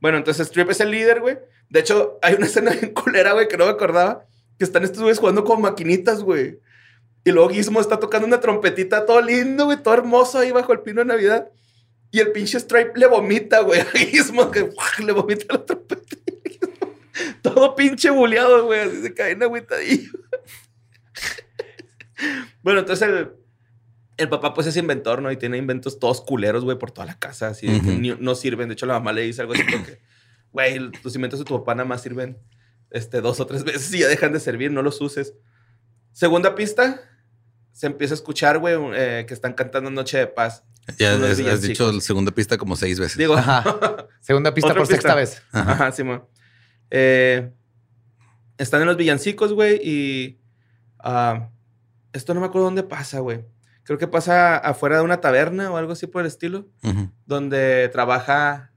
Bueno, entonces Strip es el líder, güey. De hecho, hay una escena bien culera, güey, que no me acordaba. Que están estos güeyes jugando con maquinitas, güey. Y luego Gizmo está tocando una trompetita todo lindo, güey, todo hermoso ahí bajo el pino de Navidad. Y el pinche Stripe le vomita, güey, a Gizmo, que le vomita la trompeta. todo pinche buleado, güey, así se cae en agüitadillo. bueno, entonces el, el papá pues es inventor, ¿no? Y tiene inventos todos culeros, güey, por toda la casa, así que ni- no sirven. De hecho, la mamá le dice algo así como que, güey, los inventos de tu papá nada más sirven este, dos o tres veces y ya dejan de servir, no los uses. Segunda pista, se empieza a escuchar, güey, eh, que están cantando Noche de Paz. Ya has, dicho la segunda pista como seis veces. Digo, Ajá. segunda pista Otra por sexta vez. Ajá, Simón. Eh, están en los villancicos, güey, y ah, esto no me acuerdo dónde pasa, güey. Creo que pasa afuera de una taberna o algo así por el estilo, donde trabaja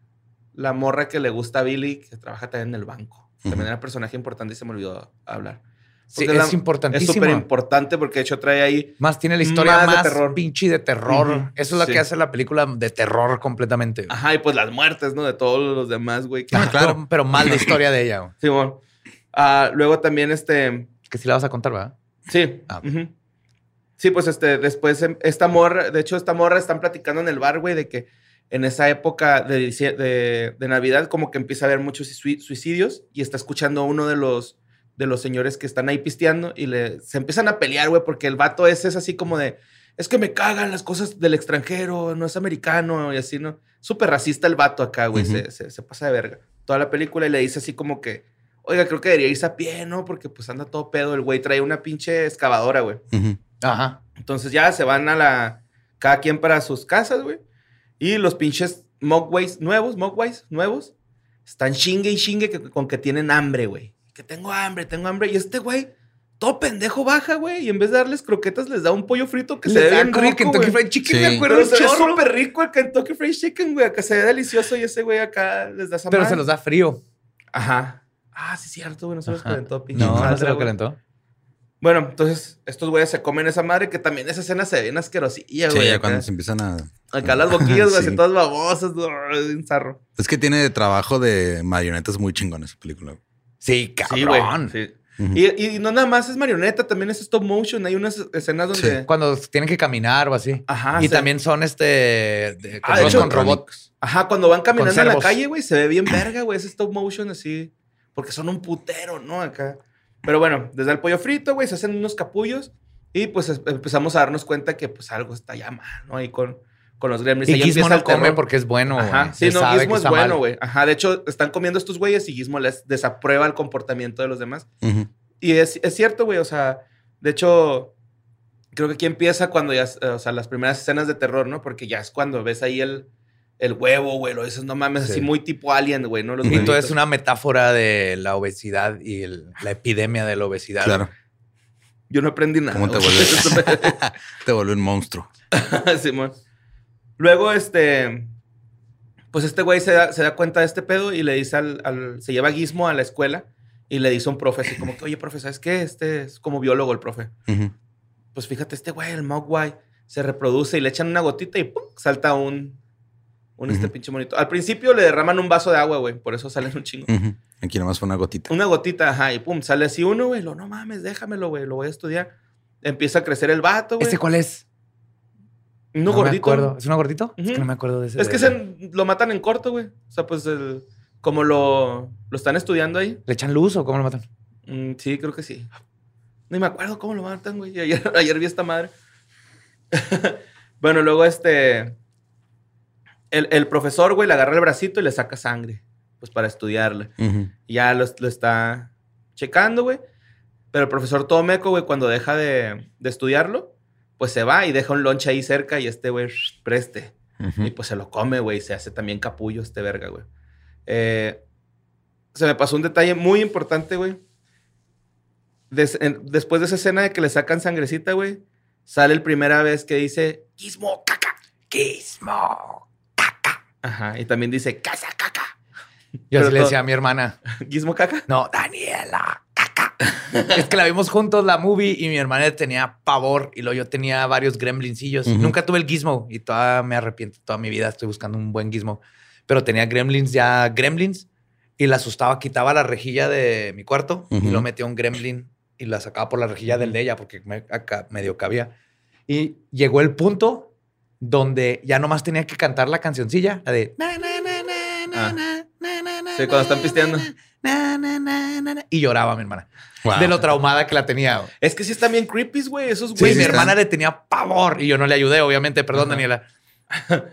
la morra que le gusta a Billy, que trabaja también en el banco. También Ujú. era personaje importante y se me olvidó hablar. Sí, es la- Es importantísimo. súper importante porque de hecho trae ahí Más tiene la historia Más de más, terror. pinche de terror. Eso es lo sí. que hace la película de terror completamente. Ajá, y pues las muertes, ¿no? De todos los demás, güey. Ah, claro. Pero, pero mal de historia de ella. güey. Simón. Ah, luego también, este... Que sí la vas a contar, ¿verdad? Sí. Ah. Sí, pues este, después em, esta morra, de hecho, esta morra están platicando en el bar, güey, de que en esa época de, de, de Navidad como que empieza a haber muchos sui- suicidios y está escuchando uno de los, de los señores que están ahí pisteando y le, se empiezan a pelear, güey, porque el vato ese es así como de, es que me cagan las cosas del extranjero, no es americano y así, ¿no? Súper racista el vato acá, güey, se, se- se pasa de verga. Toda la película y le dice así como que, oiga, creo que debería irse a pie, ¿no? Porque pues anda todo pedo, el güey trae una pinche excavadora, güey. Ajá. Entonces ya se van a la. Cada quien para sus casas, güey. Y los pinches Mogways nuevos, Mogways nuevos, están chingue y chingue que- con que tienen hambre, güey. Que tengo hambre, tengo hambre. Y este güey, todo pendejo baja, güey. Y en vez de darles croquetas, les da un pollo frito que se ve bien rico, Kentucky güey. Fried Chicken, Sí. me acuerdo se chorro. súper rico el Kentucky Fried Chicken, güey. Acá se ve delicioso y ese güey acá les da esa Pero madre. se los da frío. Ajá. Ah, sí, cierto, güey. No se los calentó, pinche No, no madre, se lo güey. calentó. Bueno, entonces estos güeyes se comen esa madre que también esa escena se ve bien asquerosilla, Sí, güey. ya acá. cuando se empiezan a. Acá las boquillas, güey, Sí. todas babosas, güey, un zarro. Es que tiene trabajo de marionetas muy chingón esa película. Sí, cabrón. Sí. Y, y no nada más es marioneta, también es stop motion. Hay unas escenas donde. Cuando tienen que caminar o así. Ajá. y también son este de, Ah, de hecho, con robots. Ajá, cuando van caminando en la calle, güey, se ve bien verga, güey, ese stop motion así. Porque son un putero, ¿no? Acá. Pero bueno, desde el pollo frito, güey, se hacen unos capullos. Y pues es- empezamos a darnos cuenta que pues algo está ya mal, ¿no? Ahí con, con los gremlins. Y Gizmo no el come porque es bueno. Ajá, sí, Se no, sabe que Gizmo es bueno, güey. Ajá, de hecho, están comiendo estos güeyes y Gizmo les desaprueba el comportamiento de los demás. Y es, es cierto, güey, o sea, de hecho, creo que aquí empieza cuando ya, eh, o sea, las primeras escenas de terror, ¿no? Porque ya es cuando ves ahí el, el huevo, güey, lo dices, no mames, Sí. así muy tipo alien, güey, ¿no? Los Y todo es una metáfora de la obesidad y el- la epidemia de la obesidad. Claro. Yo no aprendí nada. ¿Cómo te vuelve? te vuelve un monstruo. Simón. Luego, este, pues este güey se da, se da cuenta de este pedo y le dice al, al- se lleva a Gizmo a la escuela y le dice a un profe así como que, oye, profe, ¿sabes qué? Este es como biólogo el profe. Pues fíjate, este güey, el Mogwai, se reproduce y le echan una gotita y ¡pum! salta un, un este pinche monito. Al principio le derraman un vaso de agua, güey, por eso salen un chingo. Ujú. Aquí nomás fue una gotita. Una gotita, ajá, y pum, sale así uno, güey, lo, no mames, déjamelo, güey, lo voy a estudiar. Empieza a crecer el vato, güey. ¿Este cuál es? No me gordito. acuerdo. ¿Es uno gordito? Es que no me acuerdo de ese. Es que se, lo matan en corto, güey. O sea, pues el- como lo, lo están estudiando ahí. ¿Le echan luz o cómo lo matan? Mm, sí, creo que sí. Ni me acuerdo cómo lo matan, güey. Ayer, ayer vi esta madre. bueno, luego este. el, el profesor, güey, le agarra el bracito y le saca sangre, pues para estudiarle. Ya lo, lo está checando, güey. Pero el profesor todo meco, güey, cuando deja de, de estudiarlo, pues se va y deja un lonche ahí cerca y este, güey, preste. Y pues se lo come, güey. Se hace también capullo este verga, güey. Eh, se me pasó un detalle muy importante, güey. Des- después de esa escena de que le sacan sangrecita, güey, sale el primera vez que dice Gizmo caca. Gizmo caca. Ajá. Y también dice casa caca. Yo así le decía a mi hermana. Gizmo caca. No, Daniela. es que la vimos juntos la movie y mi hermana tenía pavor y luego yo tenía varios gremlincillos. Nunca tuve el gizmo y todavía me arrepiento. Toda mi vida estoy buscando un buen gizmo. Pero tenía gremlins ya, gremlins, y la asustaba, quitaba la rejilla de mi cuarto y lo metía un gremlin y la sacaba por la rejilla del de ella porque me, acá medio cabía. Y llegó el punto donde ya nomás tenía que cantar la cancioncilla, la de... na, na, na, na, na, Ah. na, na, na, na, Sí, cuando están na, pisteando. na, na, na, na, na. Y lloraba mi hermana. Wow. De lo traumada que la tenía. güey. Es que sí están bien creepy, güey. Esos Güey, güey. mi sí hermana le tenía pavor y yo no le ayudé, obviamente. Perdón. Daniela.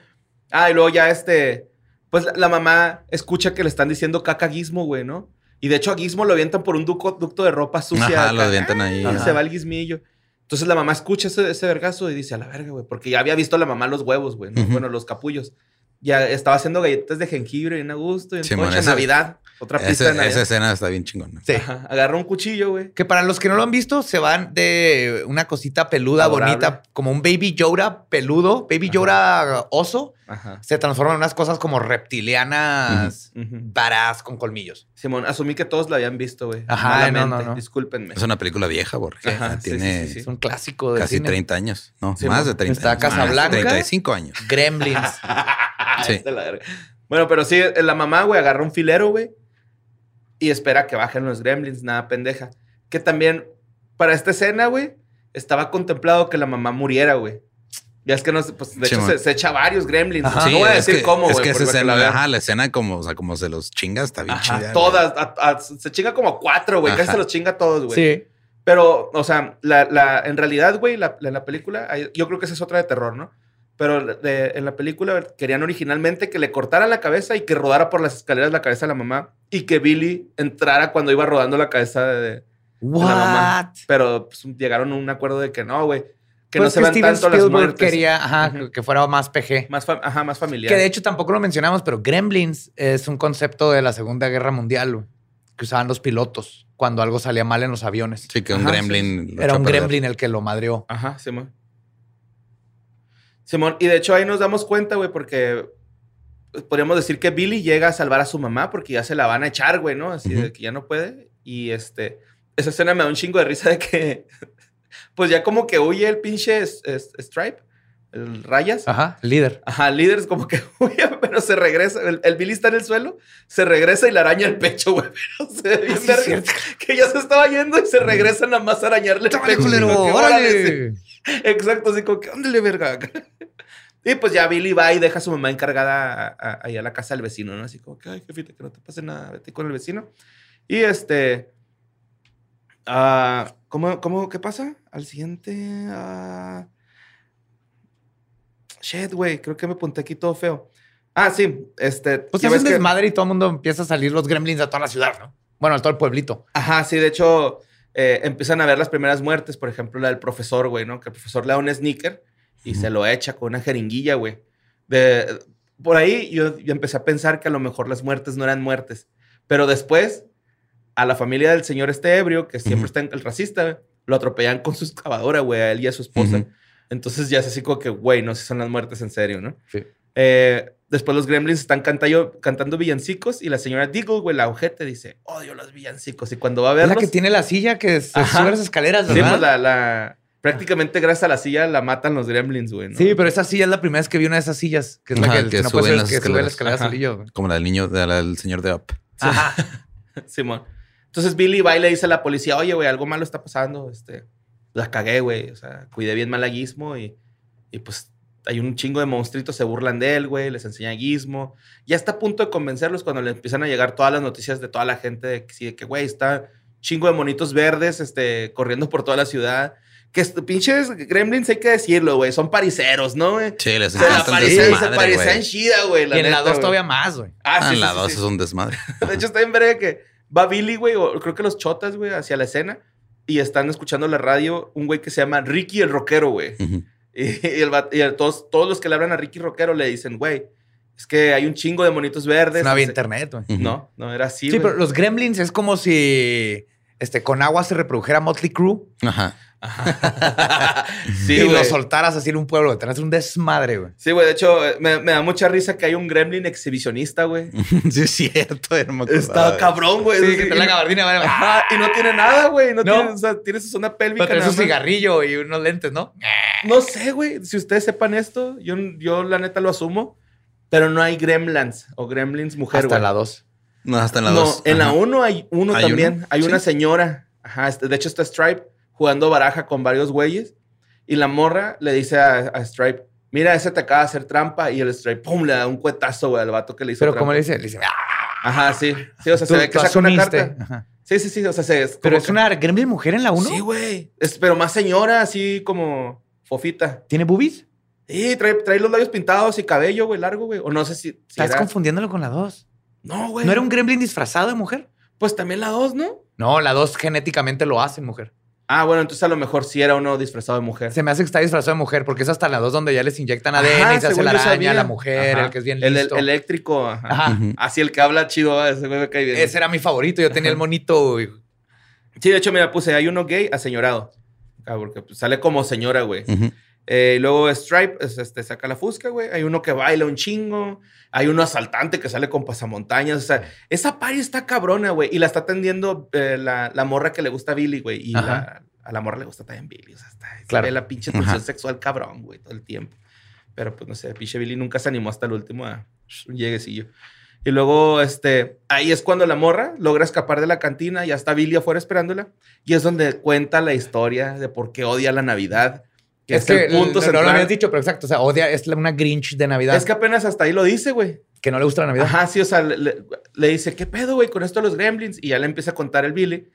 Ah, y luego ya este. Pues la, la mamá escucha que le están diciendo caca a Gizmo, güey, ¿no? Y de hecho a Gizmo lo avientan por un duco- ducto de ropa sucia. Ajá, lo avientan ahí. Ah, Ajá. Se va el guismillo. Entonces la mamá escucha ese, ese vergazo y dice, a la verga, güey, porque ya había visto la mamá los huevos, güey, ¿no? Bueno, los capullos. Ya estaba haciendo galletas de jengibre bien a gusto, y en esa- Navidad. Otra pista Ese- esa escena está bien chingona. Sí. Ajá, Agarra un cuchillo, güey. Que para los que no lo han visto, se van de una cosita peluda, Adorable. bonita, como un baby Yoda peludo, baby Ajá. Yoda oso. Ajá. Se transforman en unas cosas como reptilianas, varas con colmillos. Simón, asumí que todos la habían visto, güey. Ajá, no, no, no. Discúlpenme. Es una película vieja, porque Ajá, tiene sí, sí, sí. Es un clásico de casi cine. 30 años. No, más de 30 Está años. Casablanca. 35 años. Gremlins. Sí. Está la verga. Bueno, pero sí, la mamá, güey, agarra un filero, güey, y espera que bajen los gremlins, nada pendeja. Que también, para esta escena, güey, estaba contemplado que la mamá muriera, güey. Ya es que no sé, pues de Sí, hecho se, se echa varios gremlins. Ajá. no voy a decir que- cómo, güey. Es que esa la escena, vean. ajá, la escena como, o sea, como se los chinga está bien Ajá, chida. todas, a- a- se chinga como cuatro, güey. Casi se los chinga a todos, güey. sí. Pero, o sea, la, la- en realidad, güey, la, la, la película, hay- yo creo que esa es otra de terror, ¿no? Pero de- en la película querían originalmente que le cortaran la cabeza y que rodara por las escaleras la cabeza de la mamá y que Billy entrara cuando iba rodando la cabeza de, de la mamá. What? Pero pues, llegaron a un acuerdo de que no, güey, que no Pues se vean Steven tanto las Spielberg muertes. quería ajá, que fuera más PG. Más, ajá, más familiar. Que de hecho tampoco lo mencionamos, pero Gremlins es un concepto de la Segunda Guerra Mundial que usaban los pilotos cuando algo salía mal en los aviones. Sí, que un Ajá, gremlin. Era un perder. gremlin el que lo madreó. Ajá, Simón. Simón, y de hecho ahí nos damos cuenta, güey, porque podríamos decir que Billy llega a salvar a su mamá porque ya se la van a echar, güey, ¿no? Así de que ya no puede. Y este, esa escena me da un chingo de risa de que, pues ya como que huye el pinche es- es- Stripe, el Rayas. Ajá, líder. Ajá, líder es como que huye, pero se regresa. El, el Billy está en el suelo, se regresa y le araña el pecho, güey. Pero se ve bien verga, que ya se estaba yendo y se regresa nada más a arañarle el ¡Órale, pecho. culero! Órale. Exacto, así como que, ándale, verga. Y pues ya Billy va y deja a su mamá encargada a- ahí a la casa del vecino, ¿no? Así como que, ay, jefita, que no te pase nada, vete con el vecino. Y este. ah, ¿cómo, cómo, qué pasa? Al siguiente. ah, shit, güey, creo que me apunté aquí todo feo. Ah, sí, este. Pues es un que- desmadre y todo el mundo empieza a salir los gremlins a toda la ciudad, ¿no? Bueno, a todo el pueblito. Ajá, sí, de hecho, eh, empiezan a ver las primeras muertes, por ejemplo, la del profesor, güey, ¿no? Que el profesor le da un sneaker y se lo echa con una jeringuilla, güey. De, por ahí yo, yo empecé a pensar que a lo mejor las muertes no eran muertes, pero después a la familia del señor este ebrio, que siempre está en el racista, lo atropellan con su excavadora, güey, a él y a su esposa. Entonces ya es así como que, güey, no sé si son las muertes en serio, ¿no? Sí. Eh, después los gremlins están cantando, cantando villancicos y la señora Diggle, güey, la ojete, dice, odio los villancicos. Y cuando va a Es verlos... la que tiene la silla que se Ajá. sube las escaleras, Sí, ¿verdad? pues la, la- Prácticamente gracias a la silla la matan los gremlins, güey. ¿no? Sí, pero esa silla es la primera vez que vi una de esas sillas, que es la Ajá, que, que no puede ser, las que sube las escaleras. güey. Como la del niño, de la del señor de Up. Ajá. Simón. Entonces Billy va y le dice a la policía, oye, güey, algo malo está pasando. Este, la cagué, güey. O sea, cuidé bien mal a Gizmo y, y pues hay un chingo de monstruitos, se burlan de él, güey, les enseña Gizmo. Ya está a punto de convencerlos cuando le empiezan a llegar todas las noticias de toda la gente de que sí, de que, güey, está chingo de monitos verdes, este, corriendo por toda la ciudad. Que pinches gremlins hay que decirlo, güey. Son pariseros, ¿no, güey? Sí, les Se la parecen, se parecen güey. chida, güey. y en la neta, 2 güey. todavía más, güey. Ah, Ah, sí, en la sí, 2 sí, es un desmadre. De hecho, está bien verga que va Billy, güey, o creo que los chotas, güey, hacia la escena y están escuchando la radio un güey que se llama Ricky el Rockero, güey. Y, y el vato- y el- todos, todos los que le hablan a Ricky Rockero le dicen, güey, es que hay un chingo de monitos verdes. No había internet, güey. No, no, era así, Sí, pero los gremlins es como si este, con agua se reprodujera Motley Crue Ajá. sí, y lo soltaras así en un pueblo. Tenés un desmadre, güey. Sí, güey, de hecho, eh, me, me da mucha risa que hay un gremlin exhibicionista, güey. sí, es cierto, no me acordaba Está cabrón, güey. Sí, sí, y- la gabardina, güey. Ajá, y no tiene nada, güey. No, No. Tiene, o sea, tiene su zona pélvica. Pero un más. cigarrillo y unos lentes, ¿no? No sé, güey. Si ustedes sepan esto, yo, yo la neta lo asumo. Pero no hay gremlins o gremlins mujer, Hasta güey. la 2. No, hasta en la no, 2. en la 1 hay uno ¿Hay también. uno? Hay una señora. Ajá, este- de hecho está Stripe jugando baraja con varios güeyes. Y la morra le dice a, a Stripe, mira, ese te acaba de hacer trampa. Y el Stripe, pum, le da un cuetazo, güey, al vato que le hizo Pero trampa. como le dice, le dice, ah, Ajá, sí. Sí, o sea, se ve que saca una carta. Ajá. Sí, sí, sí. O sea, se, es Pero es que- una gremlin mujer en la 1. Sí, güey. Es- Pero más señora, así como fofita. ¿Tiene boobies? Sí, trae, trae los labios pintados y cabello, güey, largo, güey. O no sé si. si Estás era- confundiéndolo con la 2. No, güey. ¿No era un gremlin disfrazado de mujer? Pues también la dos, ¿no? No, la 2 genéticamente lo hace mujer. Ah, bueno, entonces a lo mejor sí era uno disfrazado de mujer. Se me hace que está disfrazado de mujer porque es hasta la 2 donde ya les inyectan ADN Ajá, y se hace la araña, la mujer, Ajá. el que es bien El, el listo. eléctrico, ajá. Ajá. Ujú. Así el que habla chido, ah, ese güey me cae bien. Ese era mi favorito. Yo tenía el monito. güey. Sí, de hecho, mira, puse, hay uno gay aseñorado. Ah, porque pues, sale como señora, güey. Eh, luego Stripe es, este, saca la fusca, güey. Hay uno que baila un chingo. Hay uno asaltante que sale con pasamontañas. O sea, esa party está cabrona, güey. Y la está atendiendo eh, la, la morra que le gusta a Billy, güey. Y la- a la morra le gusta también Billy. O sea, está, Claro. la pinche tensión sexual cabrón, güey, todo el tiempo. Pero pues no sé, pinche Billy nunca se animó hasta el último a un lleguecillo. Y luego, este, ahí es cuando la morra logra escapar de la cantina, ya está Billy afuera esperándola. Y es donde cuenta la historia de por qué odia la Navidad. Que Es que el punto no, no lo habías dicho, pero exacto. O sea, odia, es una Grinch de Navidad. Es que apenas hasta ahí lo dice, güey. que no le gusta la Navidad. Ajá, sí, o sea, le, le- le dice, ¿qué pedo, güey, con esto de los gremlins? Y ya le empieza a contar el Billy.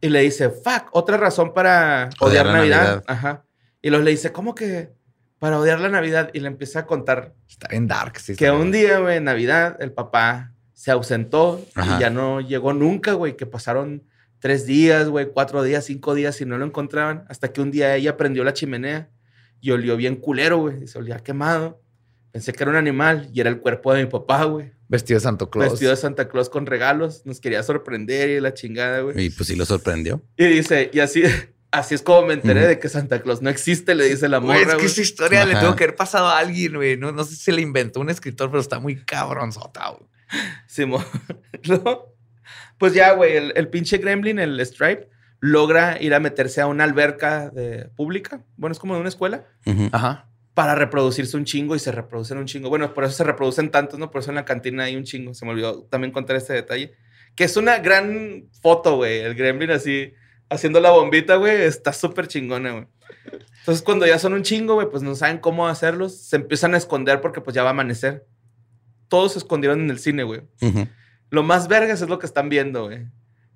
Y le dice, fuck, otra razón para odiar, Odiar la Navidad. Navidad. Ajá. Y luego le dice, ¿cómo que para odiar la Navidad? Y le empieza a contar Está en dark. Sí, que un día, güey, en Navidad, el papá se ausentó Ajá. y ya no llegó nunca, güey, que pasaron tres días, güey, cuatro días, cinco días y no lo encontraban. Hasta que un día ella prendió la chimenea y olió bien culero, güey. Y se olía quemado. Pensé que era un animal y era el cuerpo de mi papá, güey. Vestido de Santo Claus. Vestido de Santa Claus con regalos. Nos quería sorprender y la chingada, güey. Y pues sí lo sorprendió. Y dice, y así, así es como me enteré de que Santa Claus no existe, le dice la Güey, morra, es que güey. esa historia le tengo que haber pasado a alguien, güey. No, no sé si le inventó un escritor, pero está muy cabronzota, güey. Simón. ¿No? Pues ya, güey, el, el pinche gremlin, el Stripe, logra ir a meterse a una alberca de, pública. Bueno, es como de una escuela. Ajá. Para reproducirse un chingo y se reproducen un chingo. Bueno, por eso se reproducen tantos, ¿no? Por eso en la cantina hay un chingo. Se me olvidó también contar este detalle. Que es una gran foto, güey. El gremlin así haciendo la bombita, güey. Está súper chingona, güey. Entonces, cuando ya son un chingo, güey, pues no saben cómo hacerlos. Se empiezan a esconder porque pues ya va a amanecer. Todos se escondieron en el cine, güey. Lo más vergas es lo que están viendo, güey.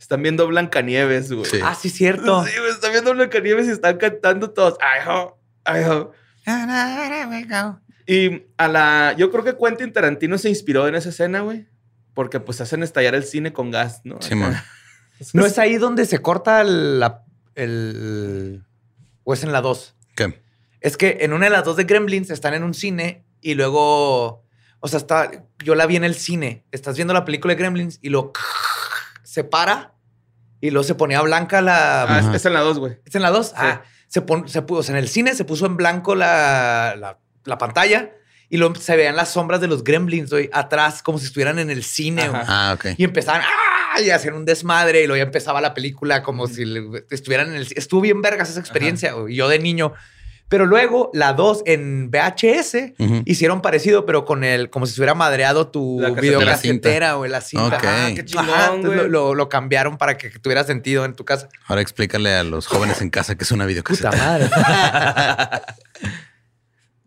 Están viendo Blancanieves, güey. Sí. Ah, sí, cierto. Sí, güey, están viendo Blancanieves y están cantando todos. Ay, ho, ay, ho. Y a la. Yo creo que Quentin Tarantino se inspiró en esa escena, güey. Porque pues hacen estallar el cine con gas, ¿no? Simón. ¿No es ahí donde se corta la, el... ¿O es en la 2? ¿Qué? Es que en una de las dos de Gremlins están en un cine y luego... O sea, está, yo la vi en el cine. Estás viendo la película de Gremlins y lo se para y luego se ponía blanca la... Ah, es, en la 2, güey. ¿Es en la 2? Ah, se, pon- se puso, o sea, en el cine se puso en blanco la, la, la pantalla y lo, se veían las sombras de los gremlins güey, atrás, como si estuvieran en el cine. Güey. Ah, ok. Y empezaban ¡ah! y hacían un desmadre y luego ya empezaba la película como si le- estuvieran en el cine. Estuvo bien vergas esa experiencia, güey, yo de niño. Pero luego la 2 en VHS hicieron parecido, pero con el, como si se hubiera madreado tu videocasetera o la cinta. Ok. Ah, qué chingón, Ajá, lo, lo- lo cambiaron para que tuviera sentido en tu casa. Ahora explícale a los jóvenes en casa que es una videocasetera. madre.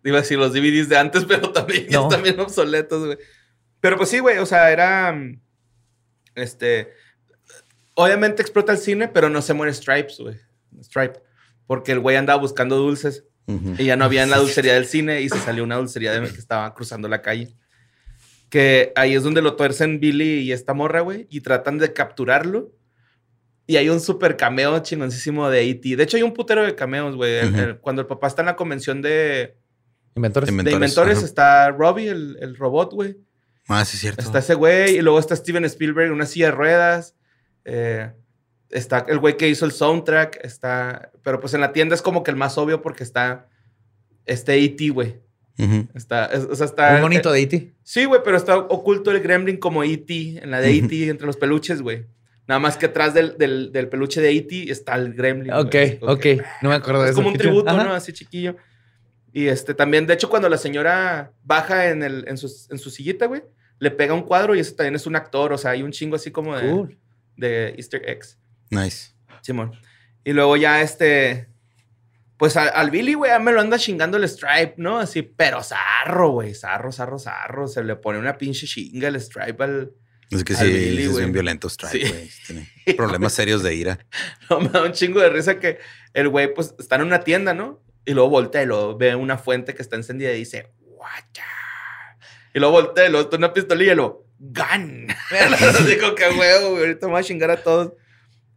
Iba a decir los DVDs de antes, pero también No. están bien obsoletos, güey. Pero pues sí, güey, o sea, era. mm, Este. Obviamente explota el cine, pero no se muere Stripes, güey. Stripe. porque el güey andaba buscando dulces Y ya no había en la dulcería del cine y se salió una dulcería de que estaba cruzando la calle. Que ahí es donde lo tuercen Billy y esta morra, güey, y tratan de capturarlo. Y hay un super cameo chingoncísimo de E.T. De hecho, hay un putero de cameos, güey. Cuando el papá está en la convención de, Inventores. De Inventores, está Robbie, el, el robot, güey. Ah, sí, es cierto. Está ese güey y luego está Steven Spielberg en una silla de ruedas. eh, está el güey que hizo el soundtrack. Está, pero pues en la tienda es como que el más obvio porque está este E.T., güey. Está, es- o sea, está. Muy bonito de E.T. Sí, güey, pero está oculto el gremlin como E.T. en la de E.T. entre los peluches, güey. Nada más que atrás del, del- del peluche de E.T. está el gremlin. Ok, como ok. que- No me acuerdo de es eso. como un tributo, Ajá. ¿no? Así chiquillo. Y este también, de hecho, cuando la señora baja en, el, en, su, en su sillita, güey, le pega un cuadro y ese también es un actor. O sea, hay un chingo así como de, Cool. de Easter eggs. Nice. Simón. Y luego ya este. Pues al, al Billy, güey, me lo anda chingando el Stripe, ¿no? Así, pero zarro, güey. Zarro, zarro, zarro. Se le pone una pinche chinga el Stripe al. Es que sí, Billy, es bien violento Stripe, Sí. güey. Tiene problemas serios de ira. No, me da un chingo de risa que el güey, pues, está en una tienda, ¿no? Y luego voltea y luego ve una fuente que está encendida y dice, guacha. Y luego voltea y luego está una pistolilla y lo, gun. Digo, qué huevo, güey, ahorita me voy a chingar a todos.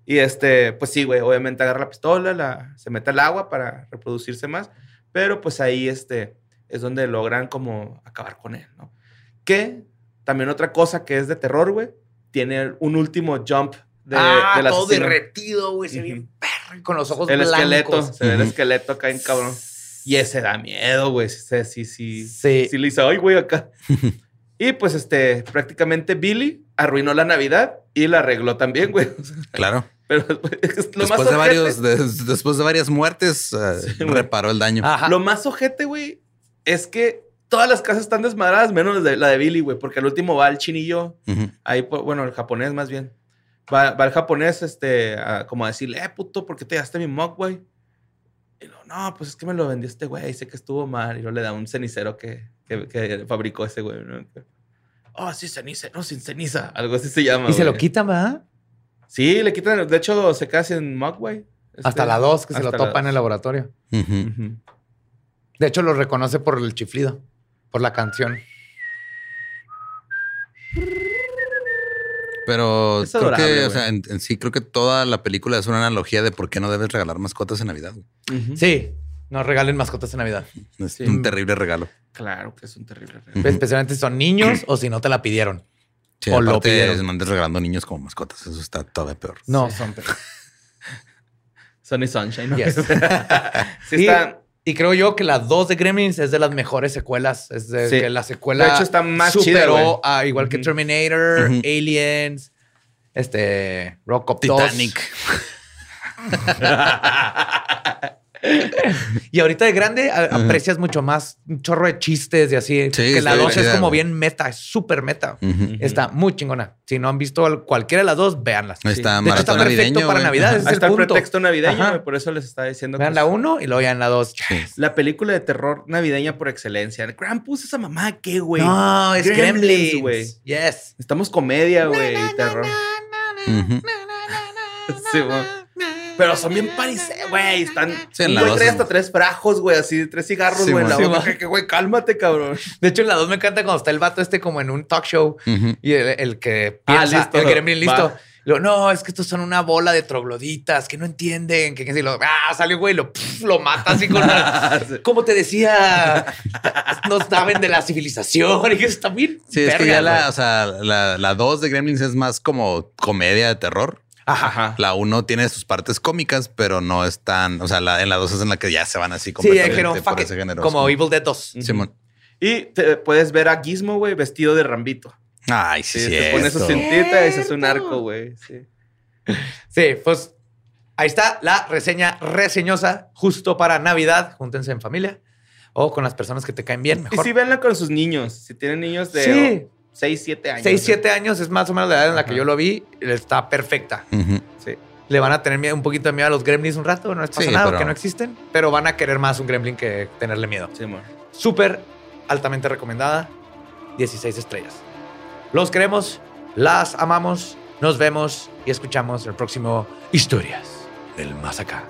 Y este, pues sí, güey, obviamente agarra la pistola, la, se mete al agua para reproducirse más, pero pues ahí este, es donde logran como acabar con él, ¿no? Que también otra cosa que es de terror, güey, tiene un último jump de, ah, del todo asesino. derretido, güey. Se ve Ujú. bien perro, con los ojos El blancos. esqueleto, se ve el esqueleto acá en cabrón. Y ese da miedo, güey. Sí, sí, sí. Sí. Sí le dice, ay, güey, acá. y pues, este, prácticamente Billy arruinó la Navidad y la arregló también, güey. Claro. Pero es lo más Después de, ojete- varios, de- después de varias muertes, eh, Sí, reparó el daño. Ajá. Lo más ojete, güey, es que todas las casas están desmadradas, menos la de, la de Billy, güey, porque al último va el chinillo, ahí, pues, bueno, el japonés más bien. Va, va el japonés, este, a- como a decirle, eh, puto, ¿por qué te daste mi mug, güey? Y lo, no, pues es que me lo vendió este güey, sé que estuvo mal. Y luego le da un cenicero que, que, que fabricó ese güey, ¿no? Oh, sí, ceniza, no, sin ceniza. Algo así se llama. Y se lo quitan, ¿verdad? Sí, le quitan. De hecho, se casi en güey. Este, Hasta la 2, que se lo topa en el laboratorio. De hecho, lo reconoce por el chiflido, por la canción. Pero Es creo adorable, que, o sea, en, en sí, creo que toda la película es una analogía de por qué no debes regalar mascotas en Navidad. Sí, nos regalen mascotas en Navidad. Es Sí. un terrible regalo. Claro que es un terrible regalo. Especialmente si son niños o si no te la pidieron. Sí, O lo pidieron. no andes regalando niños como mascotas. Eso está todavía peor. No, Sí. son. Sunny Sunshine, ¿no? Yes. sí, Y- está. Y creo yo que la 2 de Gremlins es de las mejores secuelas. Es de Sí. que la secuela. De hecho, está más chida, superó güey. a igual que. Terminator. Aliens, este, Rock Titanic. Y ahorita de grande a- aprecias mucho más un chorro de chistes y así. Sí, que la está 2 es como bien meta, es súper meta. Está muy chingona. Si no han visto al- cualquiera de las dos, véanlas. Está De hecho, está perfecto navideño. para. Navidad. Ese es está el punto. pretexto navideño, Ajá. por eso les estaba diciendo. Vean la 1 y luego vean la 2. Sí. La película de terror navideña por excelencia. Krampus, esa mamá, ¿qué, güey? No, es Gremlins, güey. Yes. Estamos comedia, güey, terror. Sí, güey. Pero son bien parisé, güey. Están. Sí, en la güey dos trae hasta tres frajos, güey, así, tres cigarros, Sí, güey, en la güey. boca. Sí, Que, que, güey, cálmate, cabrón. De hecho, en la 2 me encanta cuando está el vato este como en un talk show y el, el que Ah, piensa, listo. el Gremlin listo. Va. Lo, no, es que estos son una bola de trogloditas que no entienden. Que, que si lo, ah, salió güey, lo, pf, lo mata así con una, Como te decía, nos saben de la civilización y que está bien. Sí, es que ya la, o sea, la, la 2 de Gremlins es más como comedia de terror. Ajá. La 1 tiene sus partes cómicas, pero no es tan, o sea, la, en la 2 es en la que ya se van así Sí, completamente dijeron, por fuck it, ese género. como Sí. Evil Dead 2. Simón. Y te puedes ver a Gizmo, güey, vestido de Rambito. Ay, sí, Sí, sí. se pone su cintita y se hace un arco, güey. Sí. Sí, pues ahí está la reseña reseñosa justo para Navidad. Júntense en familia o con las personas que te caen bien. Y Mejor. sí, venla con sus niños. Si tienen niños de Sí. 6, 7 años. 6, 7 años es más o menos la edad en la que yo lo vi. Está perfecta. Sí. Le van a tener miedo, un poquito de miedo a los gremlins un rato. No les pasa Sí, nada pero- no existen. Pero van a querer más un gremlin que tenerle miedo. Sí, amor. Súper altamente recomendada. 16 estrellas. Los queremos, las amamos, nos vemos y escuchamos el próximo Historias del Más Acá.